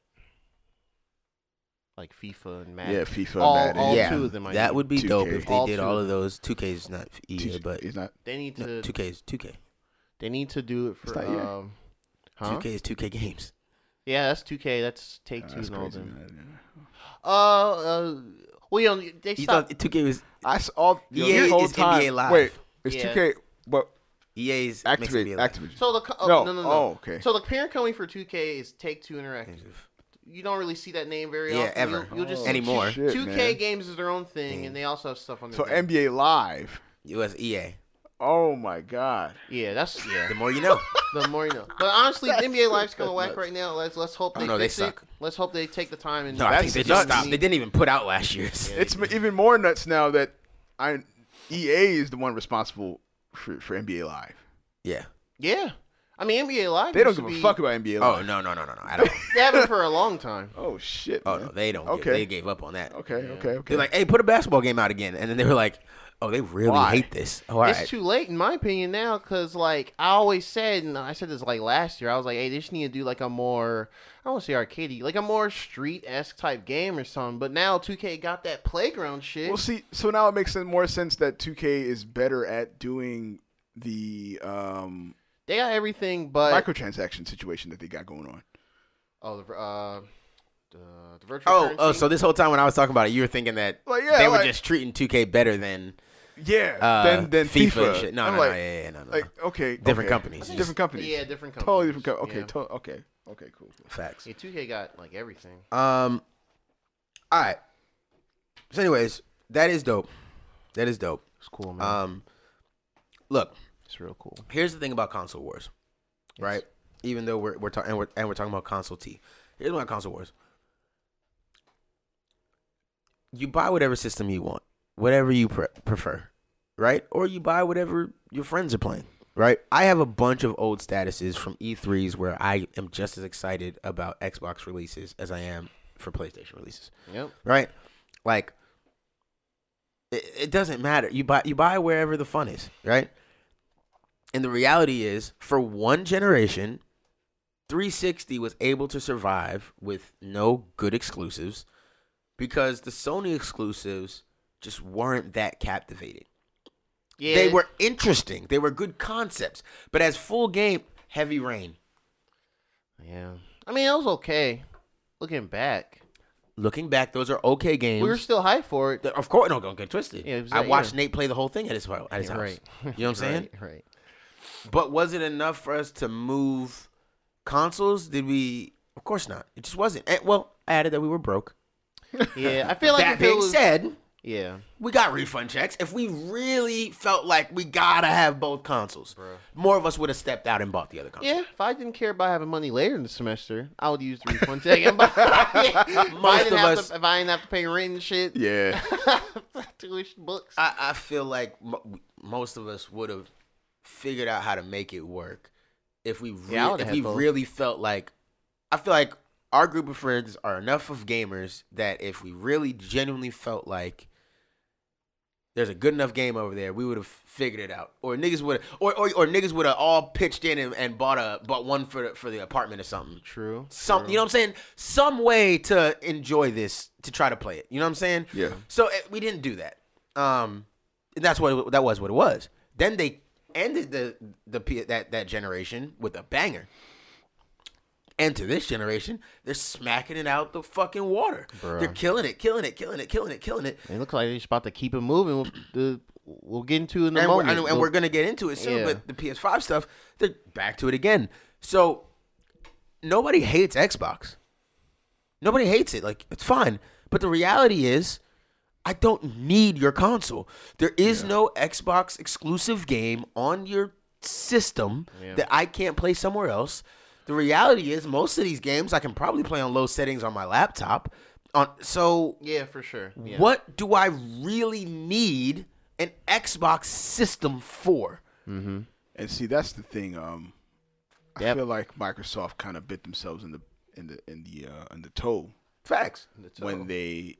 like FIFA and Madden. Yeah, FIFA, all, Madden. all yeah, two of them. I that need. would be 2K. dope if they All did two all of of those. 2K's not EA, but it's not. They need no, to. 2K is 2K. They need to do it for. not yet. Um, huh? 2K is 2K games. Yeah, that's 2K. That's Take Uh, Two that's and all crazy. them. man. Uh, uh, well, you know, they You stopped. thought 2K was I s- all yo, EA this whole is time. NBA Live. Wait, it's Yeah. 2K, but EA's makes Activate, Activision. So the co- oh, No, no, no, no. oh, okay. So the parent company for 2K is Take Two Interactive. You don't really see that name very Yeah, often. ever. You'll, you'll just Oh, see Anymore. two- shit, 2K man. games is their own thing, and they also have stuff on the So NBA Live. It was EA. Oh my God. Yeah, that's yeah. The more you know. *laughs* the more you know. But honestly, That's NBA Live's kind of whack nuts. right now. Let's let's hope oh, they Oh, no, they suck. it. Let's hope they take the time and. No, I think they just stopped. They didn't even put out last year's. Yeah. It's even more nuts now that I EA is the one responsible for, for NBA Live. Yeah. Yeah, I mean NBA Live. They don't give to a fuck about NBA oh, Live. Oh no no no no no! I don't. *laughs* They haven't for a long time. *laughs* Oh shit. Oh no, they don't. Okay. Okay. They gave up on that. Okay. Yeah. Okay. Okay. They're like, hey, put a basketball game out again, and then they were like, oh, they really Why? hate this. Oh, all right. It's too late in my opinion now because like I always said, and I said this like last year. I was like, hey, they just need to do like a more I don't want to say arcadey, like a more street esque type game or something. But now 2K got that playground shit. Well, see, so now it makes more sense that 2K is better at doing the um, they got everything, but microtransaction situation that they got going on. oh the uh the, the virtual. oh currency. oh, so this whole time when I was talking about it, you were thinking that Like, yeah, they were like- just treating 2K better than Yeah. uh, then then FIFA, FIFA. and shit. No I'm no like, no, yeah, yeah, no no. Like okay, Different okay. companies. Different companies. yeah, different companies. Totally different. Co- okay. Yeah. To- okay. Okay. Cool. cool. Facts. Yeah, 2K got like everything. Um. All right. So, anyways, that is dope. That is dope. It's cool, man. Um. Look, it's real cool. here's the thing about console wars, right? Even though we're we're talking and we're, and we're talking about console T. Here's my console wars. You buy whatever system you want, whatever you pre- prefer, right? Or you buy whatever your friends are playing, right? I have a bunch of old statuses from E3s where I am just as excited about Xbox releases as I am for PlayStation releases Yep. right? Like it, it doesn't matter. You buy you buy wherever the fun is, right? And the reality is, for one generation, 360 was able to survive with no good exclusives because the Sony exclusives just weren't that captivating. Yeah. They were interesting. They were good concepts, but as full game, heavy rain. Yeah. I mean, it was okay. Looking back, Looking back, those are okay games. we were still hyped for it. Of course, no, don't get twisted. Yeah, I watched. Nate play the whole thing at his, at his house. right. You know what I'm *laughs* saying? Right. right. But was it enough for us to move consoles? Did we? Of course not. It just wasn't. And, well, I added that we were broke. Yeah, I feel like that being was, said, yeah, we got refund checks. If we really felt like we gotta have both consoles, Bruh. more of us would have stepped out and bought the other console. yeah. If I didn't care about having money later in the semester, I would use the refund *laughs* check. and buy- *laughs* if, I Most of us- to, if I didn't have to pay rent and shit, Yeah. *laughs* tuition books. I, I feel like mo- most of us would have figured out how to make it work if we re- Yeah, if we both. really felt like I feel like our group of friends are enough of gamers that if we really genuinely felt like there's a good enough game over there, we would have figured it out. Or niggas would or or, or niggas would have all pitched in and, and bought a bought one for the, for the apartment or something. True. Some, you know what I'm saying? Some way to enjoy this to try to play it. You know what I'm saying? Yeah. So eh, we didn't do that. Um, that's what that was what it was. Then they ended the the that that generation with a banger. And to this generation, they're smacking it out the fucking water. Bruh. They're killing it, killing it, killing it, killing it, killing it. It looks like they're just about to keep it moving. We'll, the, we'll get into it in a And we're, moment. and, and we're gonna get into it soon. Yeah. But the PS5 stuff, they're back to it again. So nobody hates Xbox. Nobody hates it. Like it's fine. But the reality is, I don't need your console. There is no Xbox exclusive game on your system Yeah. that I can't play somewhere else. The reality is, most of these games I can probably play on low settings on my laptop. On so, yeah, for sure. Yeah. what do I really need an Xbox system for? And see, that's the thing. Um, I feel like Microsoft kind of bit themselves in the in the in the uh, in the toe Facts. when they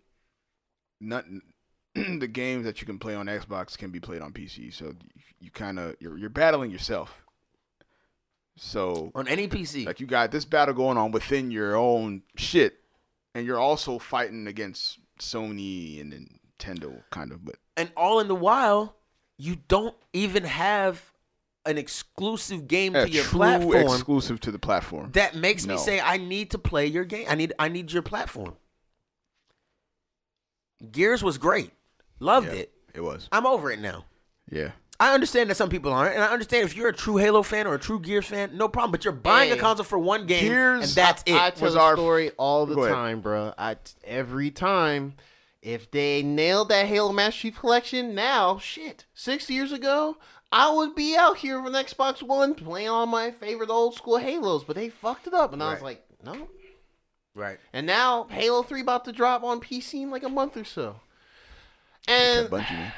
not *clears throat* the games that you can play on Xbox can be played on PC. So you, you kind of you're you're battling yourself. So On any PC. like you got this battle going on within your own shit, and you're also fighting against Sony and Nintendo, kind of. But and all in the while, you don't even have an exclusive game to your true platform exclusive to the platform. that makes me say I need to play your game. I need I need your platform. Gears was great. Loved Yeah, it. It was. I'm over it now. Yeah. I understand that some people aren't, and I understand if you're a true Halo fan or a true Gears fan, no problem. But you're buying a console for one game, Gears- and that's it. I tell was the our- story all the time, bro. I every time. If they nailed that Halo Master Chief Collection now, shit, six years ago, I would be out here on Xbox One playing all my favorite old school Halos. But they fucked it up, and I was like, no. right. And now Halo Three about to drop on PC in like a month or so. And Bungie,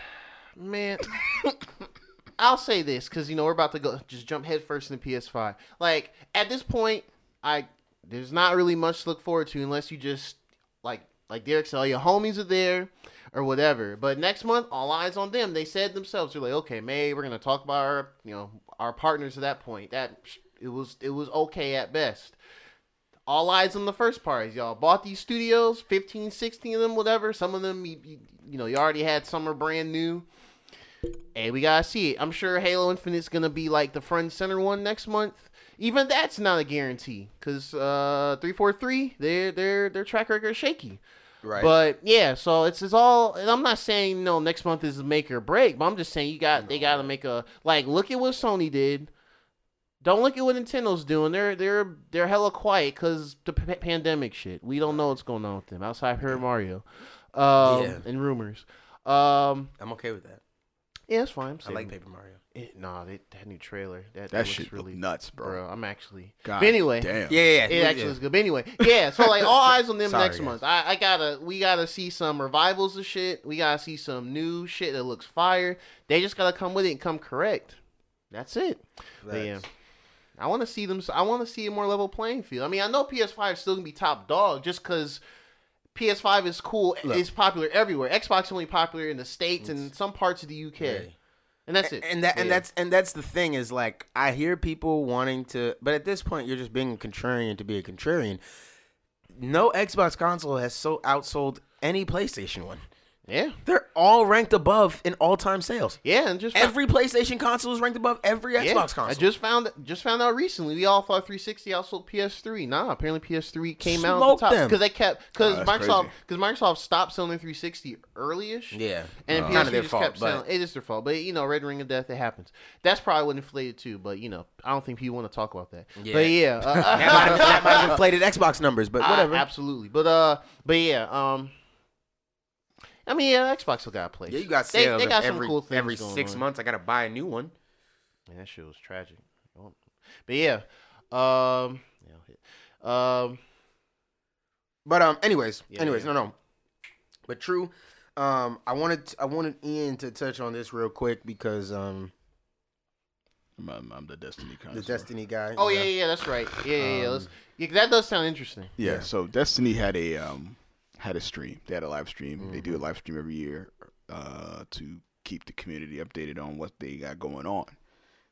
man. *laughs* I'll say this because you know we're about to go just jump headfirst into PS5. Like at this point, I there's not really much to look forward to unless you just like like Derek said, all your homies are there or whatever. But next month, all eyes on them. They said themselves, they're like, okay, May, we're gonna talk about our you know our partners at that point. That it was it was okay at best. All eyes on the first parties, y'all. Bought these studios, 15, 16 of them, whatever. Some of them, you, you, you know, you already had some are brand new. Hey, we gotta see it. I'm sure Halo Infinite's gonna be like the front and center one next month. Even that's not a guarantee, cause uh, three four three, their their their track record is shaky. Right. But yeah, so it's it's all. And I'm not saying no next month is make or break, but I'm just saying you got they got to make a like look at what Sony did. Don't look at what Nintendo's doing. They're they're they're hella quiet because the p- pandemic shit. We don't know what's going on with them outside Super Mario, um, Yeah. and rumors. Um, I'm okay with that. Yeah, it's fine. I'm I like Paper Mario. it, nah, they, that new trailer. That, that, That looks shit really nuts, bro. bro. I'm actually. God but anyway, damn. Yeah, yeah, it yeah. actually looks good. But anyway, yeah. So like all eyes on them Sorry, next guys. month. I, I gotta we gotta see some revivals of shit. We gotta see some new shit that looks fire. They just gotta come with it and come correct. That's it. But yeah. I want to see them. I want to see a more level playing field. I mean, I know PS5 is still gonna be top dog just because PS5 is cool. Look. It's popular everywhere. Xbox is only popular in the states and some parts of the UK, Hey. and that's it. And that and that's and that's the thing is like I hear people wanting to, but at this point you're just being a contrarian to be a contrarian. No Xbox console has so outsold any PlayStation one. Yeah, They're all ranked above in all time sales. yeah, and just Every PlayStation console is ranked above every Xbox Yeah, console. I just found just found out recently. We all thought 360 outsold PS3. Nah, apparently PS3 came out at the top because they kept because Oh, Microsoft because Microsoft stopped selling 360 early-ish. yeah, And Uh, PS3 Kinda their just fault, kept but- selling. It is their fault, but you know, Red Ring of Death, it happens. That's probably what inflated too. But you know, I don't think people want to talk about that. Yeah. But yeah, uh, that might have that might have inflated Xbox numbers, but *laughs* I- whatever. absolutely. But uh, but yeah, um, I mean, yeah, Xbox still got a place. yeah, you got They- sales They, got every some cool things every going six on. months. I gotta buy a new one. Man, that shit was tragic. But yeah, um, yeah, um, But um, anyways, Yeah, anyways, yeah. no, no. But true. Um, I wanted I wanted Ian to touch on this real quick because um, I'm, I'm, I'm the Destiny kind the of Destiny guy. oh yeah, yeah, yeah, that's right. Yeah, yeah, yeah. Let's, yeah, that does sound interesting. Yeah, Yeah. so Destiny had a um had a stream. They had a live stream. They Mm-hmm. do a live stream every year uh to keep the community updated on what they got going on.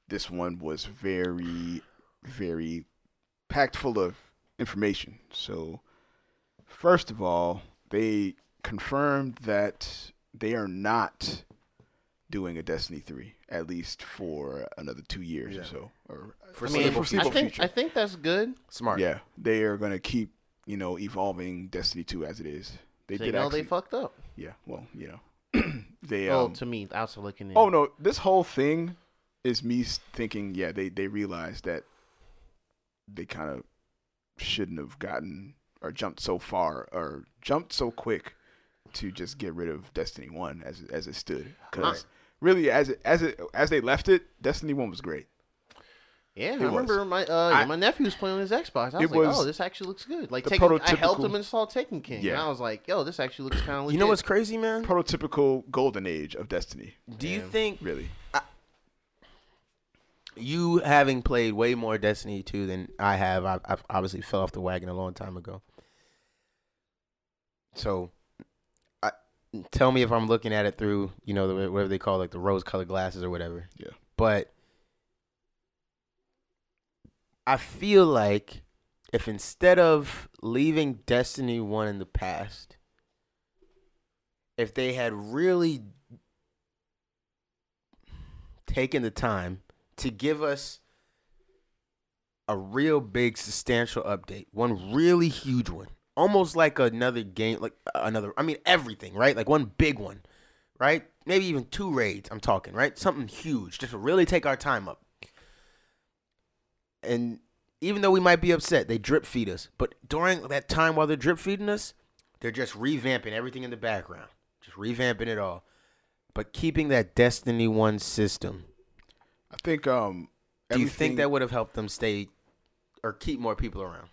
This one was very very packed full of information. So first of all, they confirmed that they are not doing a Destiny 3 at least for another 2 years or so or For I mean, Foreseeable I think future. I think that's good. smart. Yeah, they are gonna keep you know evolving Destiny two as it is. They They did know actually. they fucked up. yeah, well, you know, *clears throat* they. oh, Um, to me, outside looking in. oh no, this whole thing is me thinking. Yeah, they they realized that they kind of shouldn't have gotten or jumped so far or jumped so quick to just get rid of Destiny one as as it stood. Because really, as it, as it as they left it, Destiny one was great. Yeah, I was. remember my uh, I- my nephew was playing on his Xbox. I was It like, was oh, this actually looks good. Like, the Taken, I helped him install Taken King, and Yeah. I was like, yo, this actually looks kind of. You know what's crazy, man? Prototypical golden age of Destiny. Do you think Really. you having played way more Destiny 2 than I have, I, I've obviously fell off the wagon a long time ago. So, I, tell me if I'm looking at it through, you know, the, whatever they call like the rose-colored glasses or whatever. Yeah. But I feel like if instead of leaving Destiny 1 in the past, if they had really taken the time to give us a real big substantial update, one really huge one, almost like another game, like uh, another, I mean, everything, right? Like one big one, right? Maybe even two raids, I'm talking, right? Something huge, just to really take our time up. And even though we might be upset, they drip feed us. But during that time while they're drip feeding us, they're just revamping everything in the background, just revamping it all, but keeping that Destiny One system. I think. Um, Do you think that would have helped them stay or keep more people around?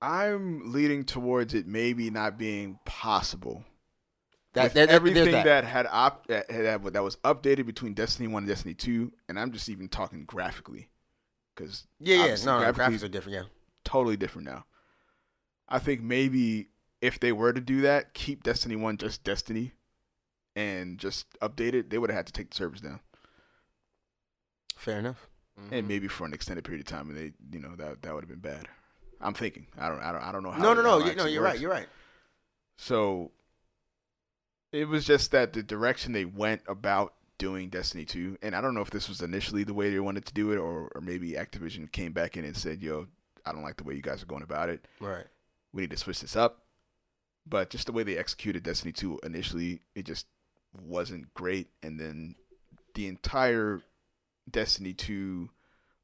I'm leading towards it maybe not being possible. That, that, everything that. that. had op- that, had, that was updated between Destiny One and Destiny Two, and I'm just even talking graphically, because yeah, yeah, no, no, graphics are different. Yeah, totally different now. I think maybe if they were to do that, keep Destiny One just Destiny, and just update it, they would have had to take the servers down, fair enough. Mm-hmm. and maybe for an extended period of time, and they, you know, that that would have been bad. I'm thinking. I don't. I don't. I don't know how. No, no, it- no, you, no, you're works. right. You're right. So it was just that the direction they went about doing Destiny 2, and I don't know if this was initially the way they wanted to do it, or, or maybe Activision came back in and said, yo, I don't like the way you guys are going about it. Right. We need to switch this up. But just the way they executed Destiny 2 initially, it just wasn't great. And then the entire Destiny 2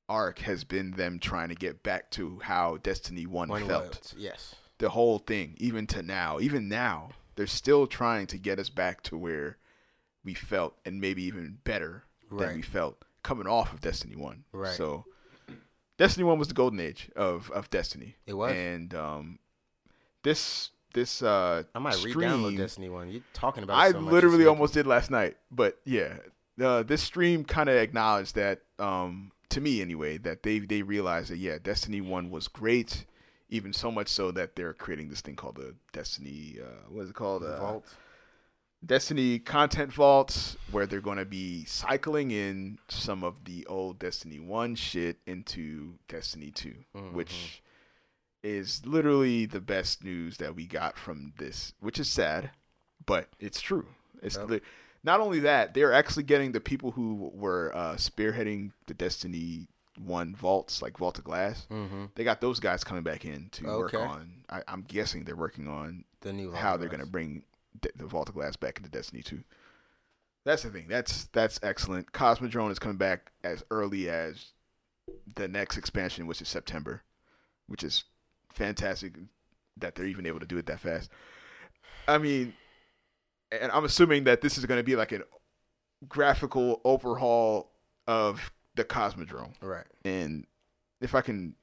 arc has been them trying to get back to how Destiny 1 One felt Yes. the whole thing, even to now, even now, they're still trying to get us back to where we felt, and maybe even better than we felt coming off of Destiny One. Right. So, Destiny One was the golden age of of Destiny. It was. and um, this this uh, I might stream, re-download Destiny One. You're talking about. I so literally almost did last night, but yeah, uh, this stream kind of acknowledged that, um, to me anyway, that they they realized that yeah, Destiny One was great, even so much so that they're creating this thing called the Destiny, uh, what is it called? Uh, Vault. Destiny content vaults, where they're going to be cycling in some of the old Destiny One shit into Destiny 2 Mm-hmm. which is literally the best news that we got from this, which is sad, but it's true. It's Yep. li- not only that they're actually getting the people who were uh, spearheading the Destiny One vaults, like Vault of Glass. Mm-hmm. They got those guys coming back in to work on. I, I'm guessing they're working on The new. how they're going to bring the Vault of Glass back into Destiny 2. That's the thing. That's that's excellent. Cosmodrome is coming back as early as the next expansion, which is September, which is fantastic that they're even able to do it that fast. I mean, and I'm assuming that this is going to be like a graphical overhaul of the Cosmodrome. Right. And if I can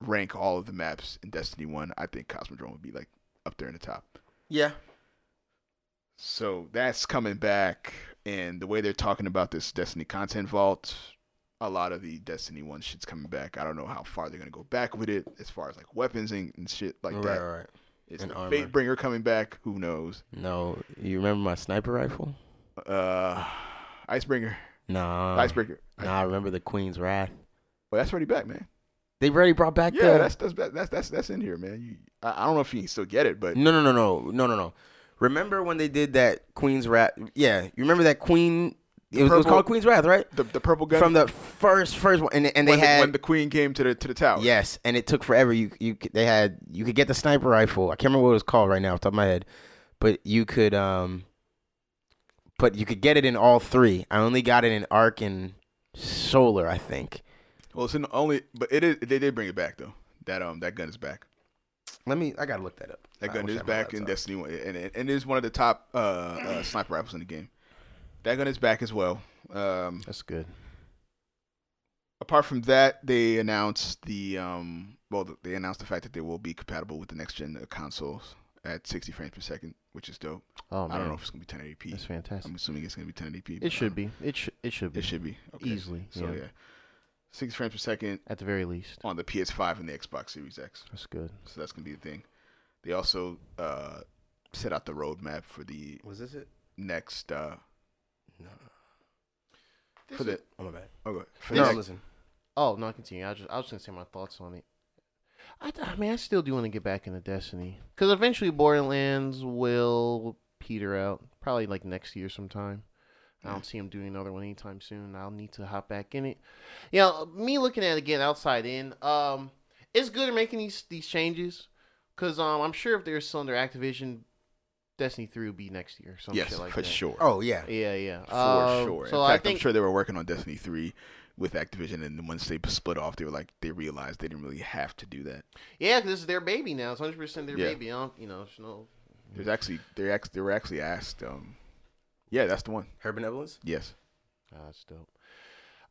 rank all of the maps in Destiny 1, I think Cosmodrome would be like up there in the top. Yeah. So that's coming back, and the way they're talking about this Destiny content vault, a lot of the Destiny one shit's coming back. I don't know how far they're gonna go back with it, as far as like weapons and, and shit like right. that. Right. Is And armor. Fatebringer coming back? Who knows? No, you remember my sniper rifle? Uh, Icebringer, Nah. Icebreaker. Nah, I remember the Queen's Wrath. Well, that's already back, man. They already brought back that. Yeah, the. that's that's that's that's that's in here, man. You, I, I don't know if you can still get it, but No, no, no, no, no, no, no. Remember when they did that Queen's Wrath? Yeah, you remember that Queen? It was, it was called Queen's Wrath, right? the the purple gun From the first first one, and, and they when, had the, when the queen came to the to the tower. yes, and it took forever. You you they had you could get the sniper rifle. I can't remember what it was called right now off the top of my head, but you could um, but you could get it in all three. I only got it in Arc and Solar, I think. Well, it's in only, but it is. They did bring it back though. That um that gun is back. Let me. I gotta look that up. That gun is back in. Destiny 1, and it, and it is one of the top uh, uh, *clears throat* sniper rifles in the game. That gun is back as well. Um, That's good. apart from that, they announced the um, well, they announced the fact that they will be compatible with the next gen uh, consoles at 60 frames per second, which is dope. Oh man, I don't know if it's gonna be 1080p. that's fantastic. I'm assuming it's gonna be 1080p. It should be. It should. It should be. It should be okay. Easily, So yeah. yeah. 60 frames per second At the very least. on the PS5 and the Xbox Series X. That's good. So that's gonna be the thing. They also uh, set out the roadmap for the Was this it? next uh, No. for the Oh my bad. okay for No, the next, listen. Oh no, continue. I was just I was gonna say my thoughts on it. I, I mean, I still do want to get back into Destiny because eventually Borderlands will peter out. Probably like next year sometime. I don't see him doing another one anytime soon. I'll need to hop back in it. You know, me looking at it again outside in, um, it's good at making these these changes because um, I'm sure if there's some under Activision, Destiny Three will be next year. Some yes, shit like for that. sure. Oh yeah. Yeah, yeah, for Um, sure. So In I think, I'm sure they were working on Destiny three with Activision, and once they split off, they were like they realized they didn't really have to do that. Yeah, because this is their baby now. It's 100 percent their Yeah. baby. I don't, you know, there's no. There's actually they're actually they were actually asked. Um, yeah, that's the one. Her benevolence. Yes. Ah, that's dope.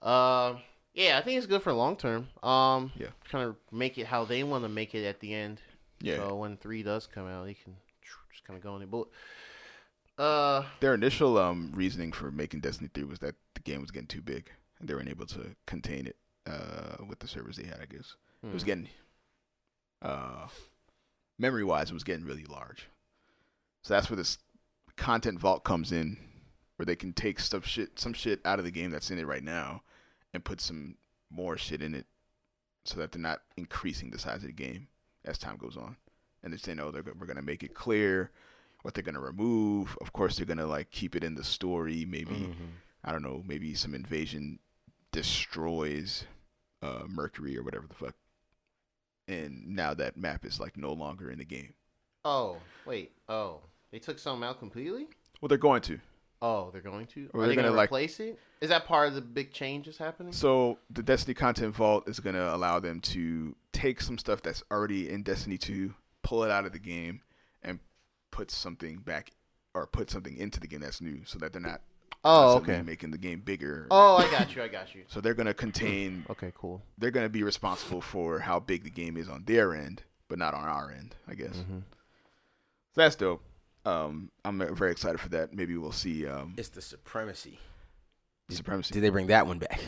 Uh, yeah, I think it's good for long term. Um, Yeah. kind of make it how they want to make it at the end. Yeah. So when three does come out, they can just kind of go in it. But uh, Their initial um reasoning for making Destiny three was that the game was getting too big, and they weren't able to contain it uh with the servers they had. I guess it was hmm. getting uh memory wise, it was getting really large. So that's where this content vault comes in, where they can take stuff shit some shit out of the game that's in it right now, and put some more shit in it, so that they're not increasing the size of the game as time goes on. And they're saying, oh, they're, we're gonna make it clear what they're gonna remove. Of course, they're gonna like keep it in the story. Maybe Mm-hmm. I don't know. Maybe some invasion destroys uh, Mercury or whatever the fuck. And now that map is like no longer in the game. oh wait, oh they took something out completely. Well, they're going to. Oh, they're going to. Or Are they're going gonna, to like- replace it? Is that part of the big changes happening? So the Destiny Content Vault is going to allow them to take some stuff that's already in Destiny 2, pull it out of the game, and put something back or put something into the game that's new, so that they're not Oh, okay. making the game bigger. Oh, I got you. I got you. So they're going to contain. *clears throat* Okay, cool. They're going to be responsible for how big the game is on their end, but not on our end, I guess. Mm-hmm. So that's dope. Um, I'm very excited for that. Maybe we'll see um, It's the supremacy. The Supremacy. Did they bring that one back?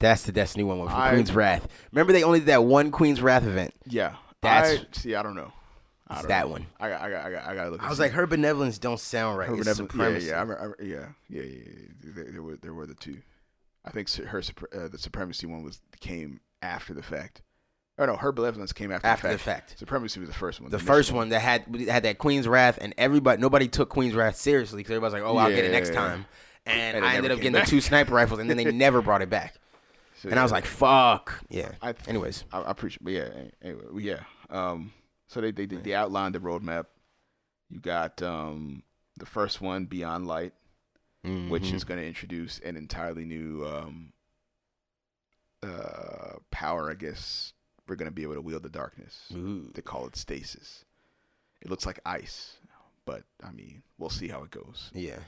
That's the Destiny one from I- Queen's Wrath. Remember they only did that one Queen's Wrath event. Yeah, That's- I, see. I don't know. I It's don't that know. one. I got. I got. I got. I got to look. I was like, her benevolence don't sound right. Her it's supremacy. Yeah, yeah, I yeah, yeah, yeah, yeah. There, there were there were the two. I think her uh, the supremacy one was came after the fact. Or no, her benevolence came after, After the the fact. fact. Supremacy was the first one. The initial first one that had had that Queen's Wrath, and everybody nobody took Queen's Wrath seriously because everybody's like, "Oh, I'll get it next Yeah. time," and, And I ended up getting the two sniper rifles, and then they *laughs* never brought it back. So, And I was like, "Fuck, yeah." I, Anyways, I, I appreciate, but yeah, anyway, yeah. Um, so they they they outlined the roadmap. You got um the first one, Beyond Light, which Mhm. is going to introduce an entirely new um uh power. I guess we're going to be able to wield the darkness. Ooh. They call it stasis. It looks like ice, but I mean, we'll see how it goes. yeah.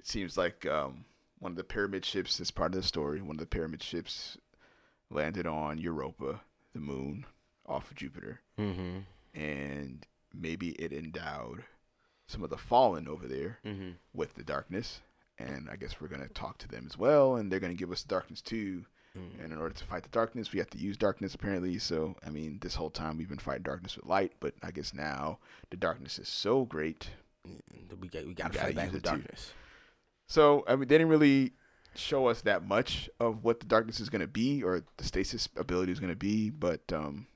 It seems like um, one of the pyramid ships is part of the story. One of the pyramid ships landed on Europa, the moon, off of Jupiter, Mm-hmm. and maybe it endowed some of the fallen over there Mm-hmm. with the darkness. And I guess we're gonna talk to them as well, and they're gonna give us the darkness too. Mm. And in order to fight the darkness, we have to use darkness apparently. So I mean, this whole time we've been fighting darkness with light, but I guess now the darkness is so great We got we got to fight back with it too. darkness. So I mean, they didn't really show us that much of what the darkness is going to be or the stasis ability is going to be, but um,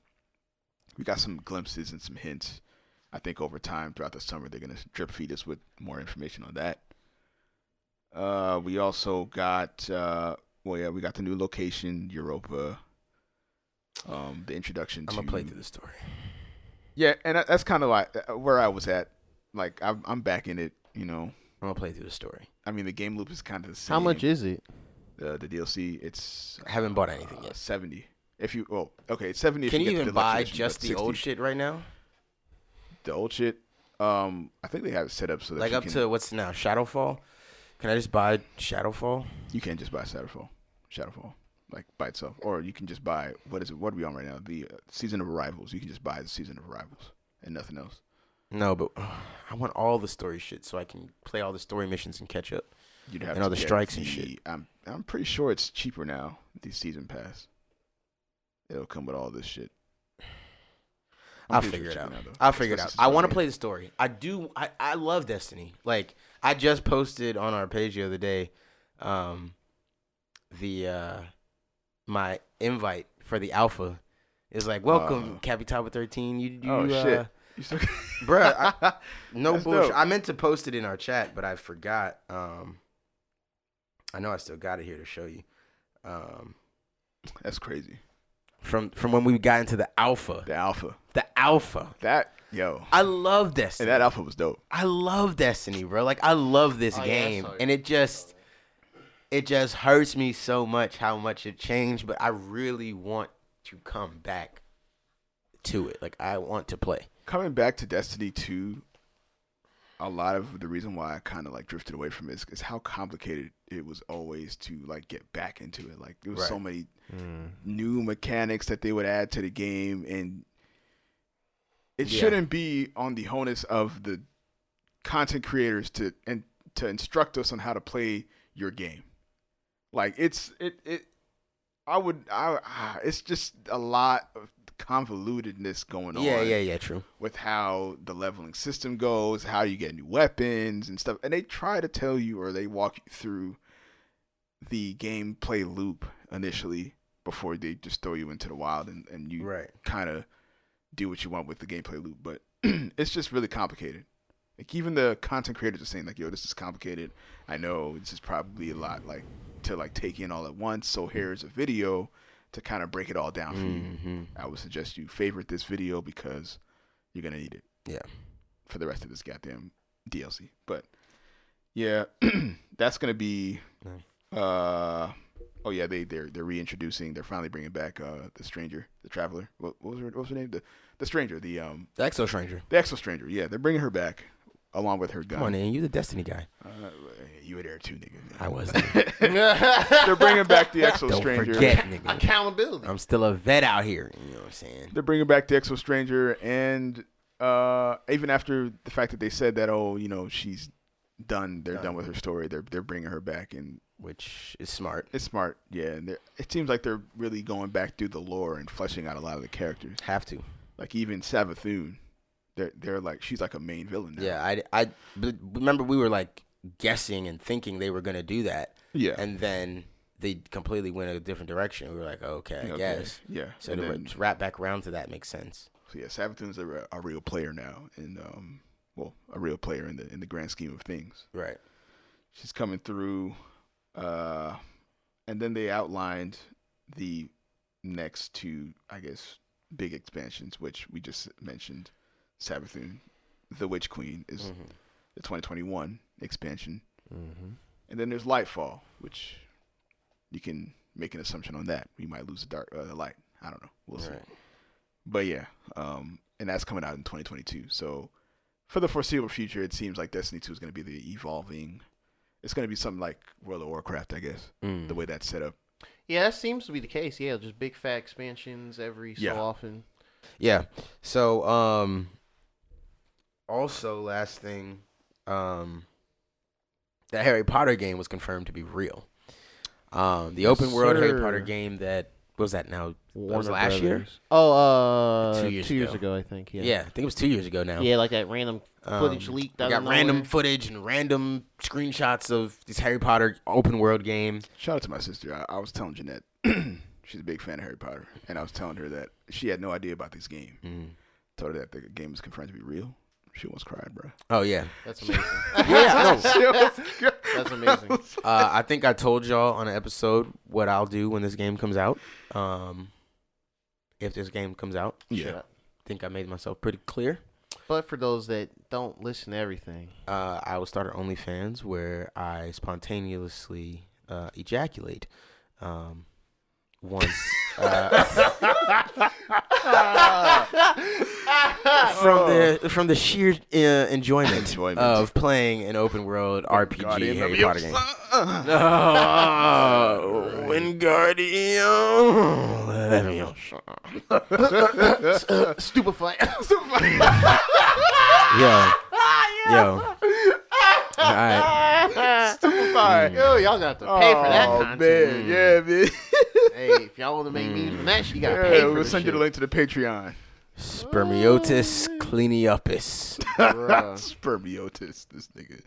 we got some glimpses and some hints. I think over time throughout the summer they're going to drip feed us with more information on that. Uh, we also got uh, well, yeah, we got the new location, Europa. Um, the introduction I'm to gonna play through the story. yeah, and that's kind of like uh, where I was at. Like I'm, I'm back in it, you know. I'm gonna play through the story. I mean, the game loop is kind of the same. How much is it? the the DLC? It's I haven't bought anything uh, yet. seventy. If you well, okay, it's seventy. Can if you you, get even the buy edition, just but the old shit right now? The old shit. Um, I think they have it set up so that Like you up can, to what's now Shadowfall? Can I just buy Shadowfall? you can't just buy Shadowfall, Shadowfall, like by itself, or you can just buy what is it? What are we on right now? The uh, season of arrivals. You can just buy the season of arrivals and nothing else. No, but *sighs* I want all the story shit so I can play all the story missions and catch up. You'd have And all the strikes and shit. I'm I'm pretty sure it's cheaper now. The season pass. It'll come with all this shit. I'll figure sure it it's out. cheaper now, though, I'll figure it out. I want to play the story. I do. I, I love Destiny. Like I just posted on our page the other day, um, the uh, my invite for the alpha It's like, welcome, Uh, Cappy Tower 13. You, you oh uh, shit. You still- *laughs* *laughs* Bruh, I, no That's bullshit. dope. I meant to post it in our chat, but I forgot. Um, I know I still got it here to show you. Um, That's crazy. from from when we got into the alpha, The alpha. the alpha. That yo. I love Destiny. And that alpha was dope. I love Destiny, bro. Like I love this Oh, game, saw it. and it just it just hurts me so much how much it changed. But I really want to come back to it. Like I want to play. Coming back to Destiny 2, a lot of the reason why I kind of like drifted away from it is, is how complicated it was always to like get back into it. Like there was so Right. many mm. new mechanics that they would add to the game, and it Yeah. shouldn't be on the onus of the content creators to and to instruct us on how to play your game. Like it's it it. I would I it's just a lot of convolutedness going on Yeah, yeah, yeah. True. with how the leveling system goes, how you get new weapons and stuff. And they try to tell you or they walk you through the gameplay loop initially before they just throw you into the wild and, and you Right. kind of do what you want with the gameplay loop. But *clears throat* it's just really complicated. Like even the content creators are saying like, yo, this is complicated. I know this is probably a lot like to like take in all at once. So here's a video to kind of break it all down for you. Mm-hmm. I would suggest you favorite this video because you're gonna need it Yeah. for the rest of this goddamn DLC. But yeah, *clears throat* that's gonna be. Uh, oh yeah, they they're they're reintroducing. They're finally bringing back uh the stranger, the traveler. What, what was her what was her name? The the stranger, the um The Exo Stranger. the exo stranger. Yeah, they're bringing her back along with her gun. Come on, man. You the Destiny guy. Uh, you were there too, nigga. I wasn't. *laughs* they're bringing back the exo Don't stranger. forget, *laughs* nigga. Accountability. I'm still a vet out here. You know what I'm saying? They're bringing back the Exo Stranger, and uh, even after the fact that they said that, oh, you know, she's done, they're done, with her story. They're they're bringing her back, and Which is smart. it's smart, yeah. And it seems like they're really going back through the lore and fleshing out a lot of the characters. Have to. Like even Savathun, they're they're like she's like a main villain. Now. Yeah, I, I remember we were like guessing and thinking they were gonna do that, yeah, and then they completely went a different direction. We were like, okay, I Okay, guess. yeah. So and to then, wrap back around to that makes sense. so yeah, Savathun's a, a real player now, and um, well, a real player in the in the grand scheme of things. Right. she's coming through uh and then they outlined the next two i guess big expansions which we just mentioned Savathun, the witch queen is Mm-hmm. the 2021 expansion Mm-hmm. and then there's lightfall which you can make an assumption on that we might lose the dark uh, the light i don't know we'll see Right. but yeah um and that's coming out in 2022 so for the foreseeable future it seems like destiny 2 is going to be the evolving it's going to be something like world of warcraft i guess Mm. the way that's set up Yeah, that seems to be the case. Yeah, just big fat expansions every Yeah. so often. Yeah. So, um, also last thing, um, the Harry Potter game was confirmed to be real. Um, the open world Harry. Potter game that what was that now? That was last year. Oh, uh, Two years ago. ago. I think. Yeah. Yeah. I think it was two years ago now. Yeah, like that random footage Um, leaked out got of random nowhere. footage and random screenshots of this Harry Potter open world game. shout out to my sister i, I was telling jeanette *clears throat* she's a big fan of harry potter and i was telling her that she had no idea about this game Mm. told her that the game was confirmed to be real she almost cried bro Oh yeah, That's amazing. *laughs* yeah. no. *laughs* She almost *laughs* cried. That's amazing. uh, I think I told y'all on an episode what I'll do when this game comes out. Um, if this game comes out, yeah I think I made myself pretty clear. But for those that don't listen to everything, Uh, I will start an OnlyFans where I spontaneously uh, ejaculate. Um, once *laughs* uh, *laughs* from the from the sheer uh, enjoyment, Enjoyment. of playing an open world RPG Guardian Harry Potter game. *laughs* Oh, Wingardium Leviosa. stupefy. Yo, yo. All right. Stupefy. Yo, y'all got to pay for that Oh, content. man. Yeah, man. *laughs* Hey, if y'all want to make memes from that, shit, you gotta pay Yeah, for we'll send you the link to the Patreon. Spermiotis cleaniopus. Bruh. *laughs* Spermiotis, this nigga.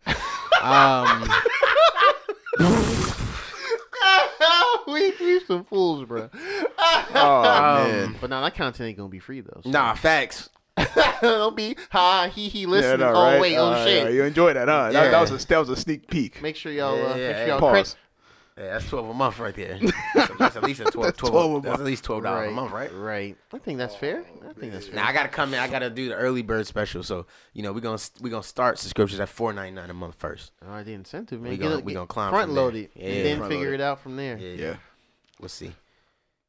Um, *laughs* we we some fools, bro. Oh man. But now that content ain't gonna be free though. so- Nah, facts. Don't be ha he he Yeah, listening. no, oh wait, oh Uh, shit. yeah, you enjoy that, huh? That, Yeah. that was a that was a sneak peek. Make sure y'all, uh, Yeah, make sure y'all Pause. credit- Yeah, that's twelve a month right there. *laughs* That's, that's at least a 12, That's 12, 12 a That's month. at least twelve dollars a month, right? Right. I think that's fair. I think that's fair. Now I gotta come in. I gotta do the early bird special. So you know we're gonna we gonna start subscriptions at four ninety nine a month first. All right, the incentive, man. We Get gonna- it- we gonna climb front load it, Yeah, and then figure it out from there. Yeah, Yeah. We'll see.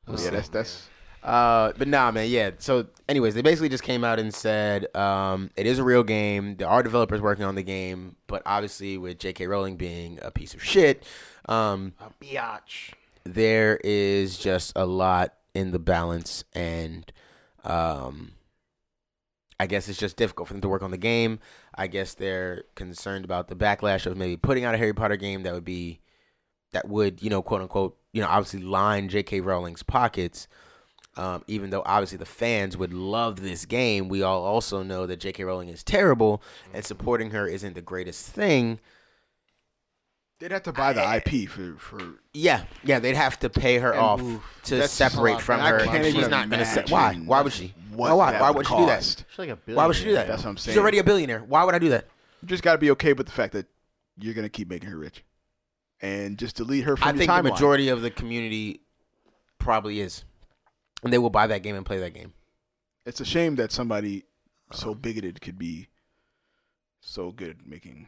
yeah, that's that's Uh, but nah, man. Yeah. So, anyways, they basically just came out and said um, it is a real game. There are developers working on the game, but obviously, with J.K. Rowling being a piece of shit, um, A biatch. there is just a lot in the balance, and um, I guess it's just difficult for them to work on the game. I guess they're concerned about the backlash of maybe putting out a Harry Potter game that would be that would you know quote unquote you know obviously line J.K. Rowling's pockets. Um, even though obviously the fans would love this game, we all also know that J.K. Rowling is terrible, and supporting her isn't the greatest thing. they'd have to buy the IP for for. Yeah, yeah, they'd have to pay her off oof, to that's separate lot. from I her. can't and she's not gonna say why. Why would she? What why? Why would would she do that? She's like a billion. Why would she do that? That's what I'm saying. She's already a billionaire. Why would I do that? You just got to be okay with the fact that you're gonna keep making her rich, and just delete her from I your think timeline. the majority of the community probably is, and they will buy that game and play that game. It's a shame that somebody so Um, bigoted could be so good at making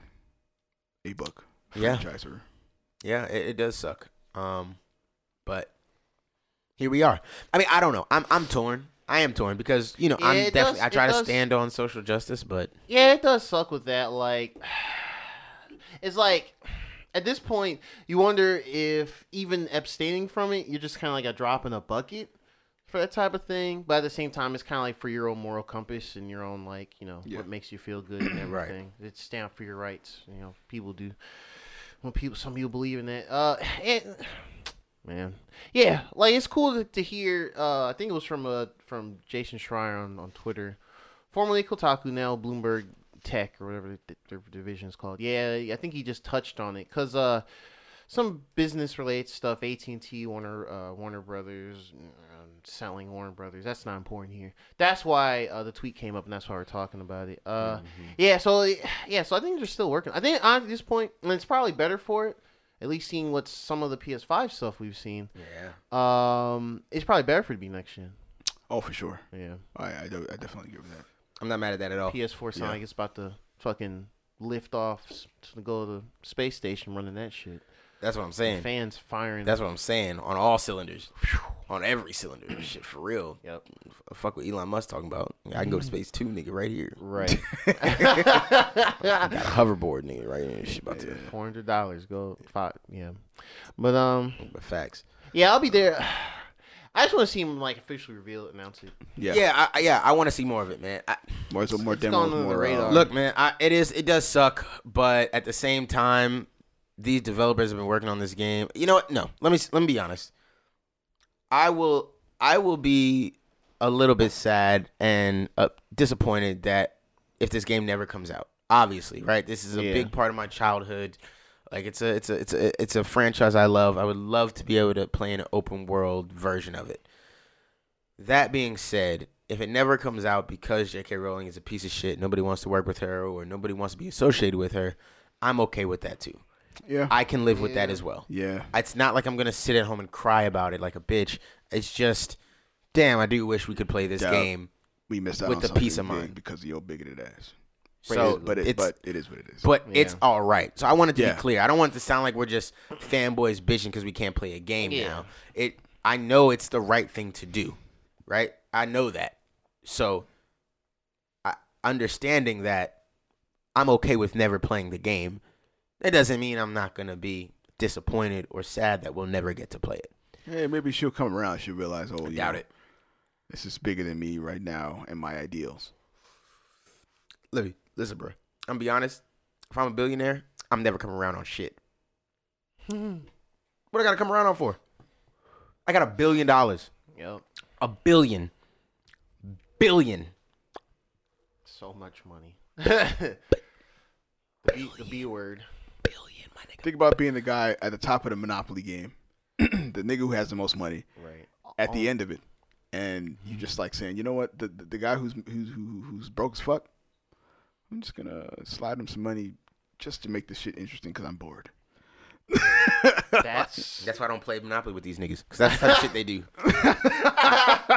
a book Yeah. franchise or Yeah, it, it does suck. Um, but here we are. I mean, I don't know. I'm I'm torn. I am torn because you know Yeah, I'm it definitely does- I try it to does- stand on social justice, but Yeah, it does suck with that. Like, *sighs* it's like at this point, you wonder if even abstaining from it, you're just kind of like a drop in a bucket for that type of thing. But at the same time, it's kind of like for your own moral compass and your own like you know Yeah. what makes you feel good and *clears throat* Right. everything. It's stand for your rights. You know, people do. When people, some people believe in that. Uh, and man, yeah, like it's cool to, to hear. Uh, I think it was from uh from Jason Schreier on on Twitter formerly Kotaku, now Bloomberg Tech or whatever the, their division is called. Yeah, I think he just touched on it because uh, some business related stuff, AT and T, Warner, uh, Warner Brothers, um, selling Warner Brothers. That's not important here. That's why uh, the tweet came up, and that's why we're talking about it. Uh, yeah, so yeah, so I think they're still working. I think at this point, and it's probably better for it. At least seeing what some of the PS5 stuff we've seen, yeah. um, it's probably better for it to be next gen. oh for sure. Yeah. I I, I definitely give that. I'm not mad at that at all. PS4 sound Yeah. like it's about to fucking lift off to go to the space station running that shit. That's what I'm saying. Fans firing. That's what I'm saying. On all cylinders, on every cylinder, *clears throat* shit for real. Yep. F- Fuck what Elon Musk talking about. I can go to space too, nigga, right here. right. *laughs* Got a hoverboard, nigga, right here. Shit about to. Four hundred dollars. Go five. Yeah. But um. But facts. Yeah, I'll be there. *sighs* I just want to see him like officially reveal it, announce it. Yeah. Yeah, I, I- yeah. I want to see more of it, man. I, More so more it's demos, gone under the more radar. uh, Look, man, I, it is. It does suck, but at the same time, these developers have been working on this game. You know what? No, let me let me be honest. I will. I will be a little bit sad and uh, disappointed that if this game never comes out. Obviously, right? This is a Yeah. big part of my childhood. Like it's a it's a it's a it's a franchise I love. I would love to be able to play an open world version of it. That being said, if it never comes out because J.K. Rowling is a piece of shit, nobody wants to work with her or nobody wants to be associated with her, I'm okay with that too. Yeah. I can live with that as well. yeah. It's not like I'm gonna sit at home and cry about it like a bitch. It's just, damn, I do wish we could play this Yeah. game. We missed out with on the something peace of mind. because of your bigoted ass. So, but it, it's, but it is what it is. but it's all right. So I want it to Yeah. be clear. I don't want it to sound like we're just fanboys bitching because we can't play a game Yeah. now. It. I know it's the right thing to do, right? I know that. So, I, understanding that, I'm okay with never playing the game. That doesn't mean I'm not gonna be disappointed or sad that we'll never get to play it. Hey, maybe she'll come around. She'll realize, oh, I doubt know, it. This is bigger than me right now and my ideals. Let listen, bro. I'm gonna be honest. If I'm a billionaire, I'm never coming around on shit. Hmm. what I gotta come around on for? I got a billion dollars. Yep. A billion. Billion. So much money. *laughs* the, B, the B word. Billion, my nigga. Think about being the guy at the top of the Monopoly game, *clears throat* the nigga who has the most money Right. at the oh. end of it, and you just like saying, you know what, the the, the guy who's who's who, who's broke as fuck, I'm just gonna slide him some money just to make this shit interesting because I'm bored. *laughs* That's That's why I don't play Monopoly with these niggas. Because that's the type of shit they do.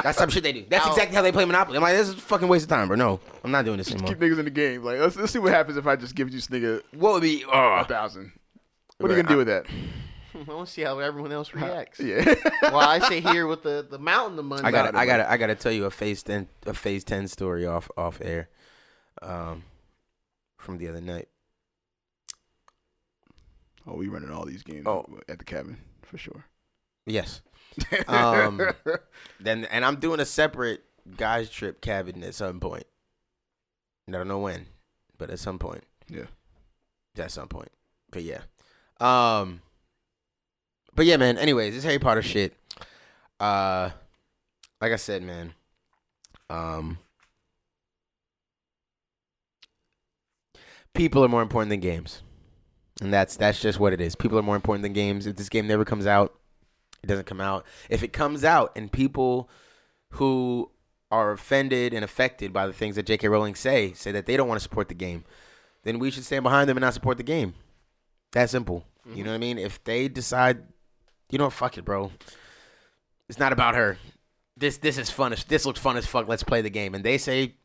that's the shit they do. That's exactly how they play Monopoly. I'm like, this is a fucking waste of time, bro. No, I'm not doing this anymore. Keep niggas in the game. Like let's, let's see what happens if I just give you this nigga What would be? Uh, a Oh, thousand. What are you gonna do with that? I *laughs* want to see how everyone else *laughs* reacts. Yeah. *laughs* Well, I sit here with the, the mountain of money. I got I got I got to tell you a phase ten a phase ten story off off air, um, from the other night. oh, we running all these games Oh. at the cabin for sure. Yes. Um, then and I'm doing a separate guys trip cabin at some point. I don't know when, but at some point. Yeah. At some point. But yeah. Um But yeah, man, anyways, this Harry Potter shit. Uh like I said, man. Um People are more important than games. And that's that's just what it is. People are more important than games. If this game never comes out, it doesn't come out. If it comes out and people who are offended and affected by the things that J.K. Rowling say say that they don't want to support the game, then we should stand behind them and not support the game. That simple. You mm-hmm. know what I mean? If they decide, you know, fuck it, bro. It's not about her. This this is fun. as- This looks fun as fuck. Let's play the game. And they say,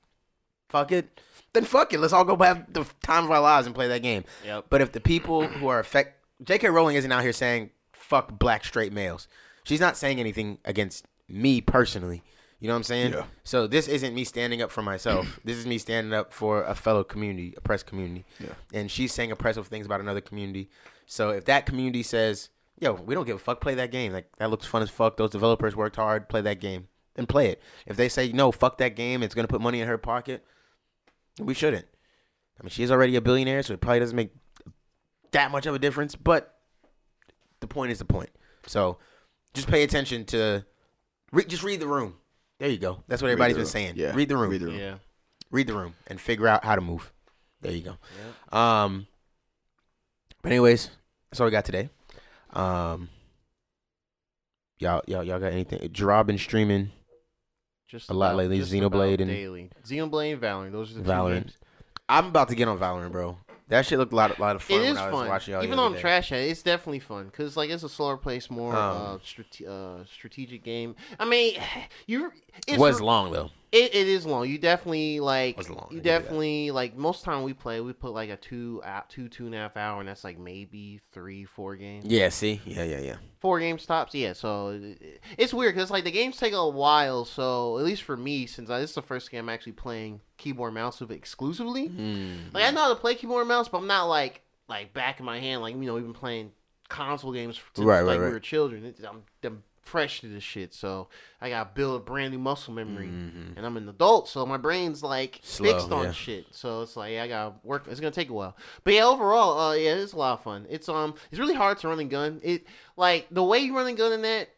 fuck it. Then fuck it. Let's all go have the time of our lives and play that game. Yep. But if the people who are affect, J.K. Rowling isn't out here saying fuck black straight males. She's not saying anything against me personally. You know what I'm saying? Yeah. So this isn't me standing up for myself. *clears throat* this is me standing up for a fellow community, oppressed community. Yeah. And she's saying oppressive things about another community. So if that community says, "Yo, we don't give a fuck, play that game. Like that looks fun as fuck. Those developers worked hard. Play that game." Then play it. If they say, "No, fuck that game. It's gonna put money in her pocket," we shouldn't. I mean, she's already a billionaire, so it probably doesn't make that much of a difference. But the point is the point. So just pay attention to. Re- just read the room. There you go. That's what everybody's been saying. Yeah. Read the room. Read the room. Yeah. Read the room and figure out how to move. There you go. Um. But anyways, that's all we got today. Um. Y'all, y'all, y'all got anything? Gerard been streaming. Just A lot about- lately, just Xenoblade and- daily. Xenoblade and Valorant. Those are the Valorant. two games. I'm about to get on Valorant, bro. That shit looked a lot, a lot of fun It when is I was fun. watching y'all. Even other on day. trash, Hat, it's definitely fun because like it's a slower pace, more Um, uh, strate- uh, strategic game. I mean, *sighs* you It it's was long though. It, it is long. You definitely like. Long, You give you that. definitely like. Most time we play, we put like a two, uh, two, two and a half hour, and that's like maybe three, four games. Yeah. See. Yeah. Yeah. Yeah. Four games stops. Yeah. So it- it- it's weird because like the games take a while. So at least for me, since I, this is the first game I'm actually playing keyboard mouse with exclusively. Mm. Like I know how to play keyboard and mouse, but I'm not like like back in my hand. Like you know, we've been playing console games since Right, like right, we right. were children. I'm, I'm fresh to this shit, so I got to build a brand new muscle memory. And I'm an adult, so my brain's like Mm-hmm. Slow, fixed on yeah. shit. So it's like yeah, I gotta work. It's gonna take a while, but yeah, overall, uh, yeah, it's a lot of fun. It's um, it's really hard to run and gun. It like the way you run and gun in that.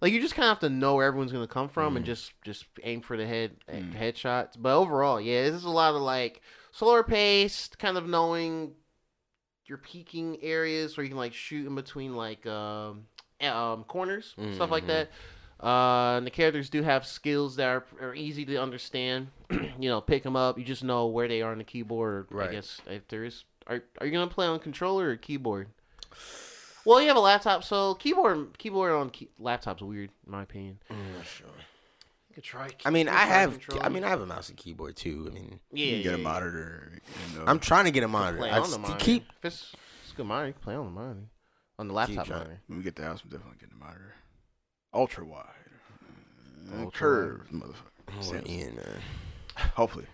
Like you just kind of have to know where everyone's gonna come from Mm. and just just aim for the head eh, headshots. But overall, yeah, this is a lot of like slower paced, kind of knowing your peaking areas where you can like shoot in between like um, um corners, stuff like Mhm. that. Uh, and the characters do have skills that are, are easy to understand. *clears throat* you know, pick them up. You just know where they are on the keyboard. Right. I guess if there is, are are you gonna play on controller or keyboard? Well, you have a laptop, so keyboard keyboard on key, laptop's weird in my opinion. I'm not sure. You could try. I mean, I have. controller. I mean, I have a mouse and keyboard too. I mean, yeah, You can get yeah, a monitor. You know. I'm trying to get a monitor. Play I on the st- monitor. keep. If it's, it's a good monitor, you can play on the monitor, on the laptop monitor. when we get the house, I'm definitely getting a monitor. Ultra wide. Ultra curved, motherfucker. Oh, we're in, man. Hopefully.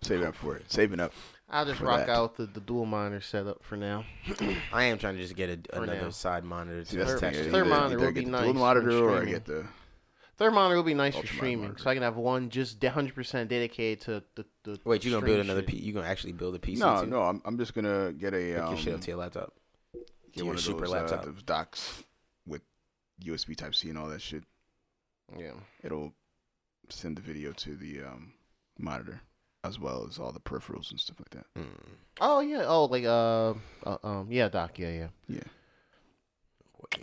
Saving up for it. Saving up. I'll just rock that. out the, the dual monitor setup for now. *coughs* I am trying to just get a, another now. side monitor. See, To that's the Third- thing. I to. third either- monitor would be nice dual when monitor or I streaming. get the. Third monitor will be nice for streaming, monitor. so I can have one just 100% dedicated to the. the Wait, you gonna build another? shit. P- you gonna actually build a PC? No, too? no. I'm, I'm just gonna get a Hook um, your shit up to your laptop. get your one of super those, laptop. Uh, those docks with USB Type C and all that shit. Yeah. It'll send the video to the um, monitor as well as all the peripherals and stuff like that. Mm. Oh yeah. Oh like uh, uh um yeah Doc yeah yeah. Yeah.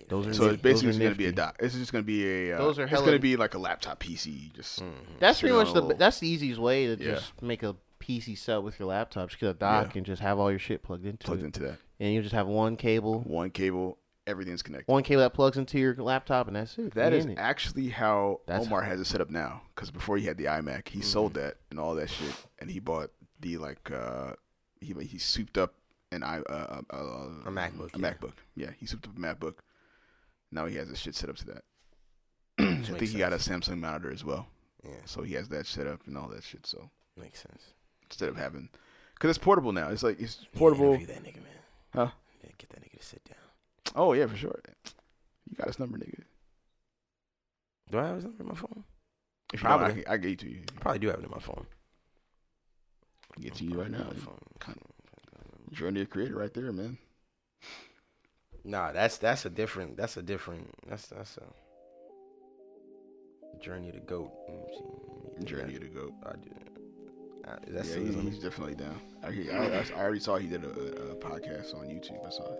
Those are So nif- it's basically just gonna be a dock. It's just gonna be a. Uh, Those are It's hella- gonna be like a laptop PC. Just That's pretty much a the that's the easiest way to Yeah. just make a PC set with your laptop. Just get a dock Yeah. and just have all your shit plugged into plugged it, into that. and you just have one cable, One cable, everything's connected. one cable that plugs into your laptop, and that's it. That You is in it. actually how That's- Omar has it set up now. Because before he had the iMac, he sold that and all that shit, and he bought the like uh he he souped up an i uh, uh, uh, A MacBook, A yeah. MacBook. Yeah, he souped up a MacBook. Now he has his shit set up to that. *clears throat* I think makes he got a Samsung monitor as well, Yeah, so he has that set up and all that shit. So makes sense. instead of having, because it's portable now, it's like it's You need to portable. interview that nigga, man. Huh? Yeah, get that nigga to sit down. Oh yeah, for sure. You got his number, nigga. Do I have his number in my phone? If you don't, I, Probably. can- I get you to you. I probably do have it in my phone. I can get to you right now. My phone. Kind Journey of creator right there, man. Nah, that's that's a different. That's a different. That's that's a journey to goat. Let me see. Journey to go. I do. Uh, that's yeah, he's, he's definitely down. I, I, I, I already saw he did a, a podcast on YouTube. I saw it.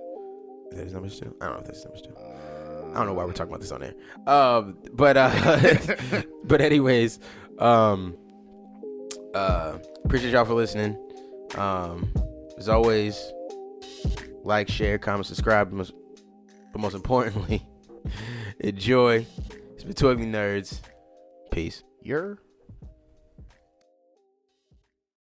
Is that his number still? I don't know if that's his number still. Uh, I don't know why we're talking about this on there. Um, but uh, *laughs* but anyways, um, uh, appreciate y'all for listening. Um, as always, like, share, comment, subscribe, but most, importantly, *laughs* enjoy. It's been Nerds. Peace. You're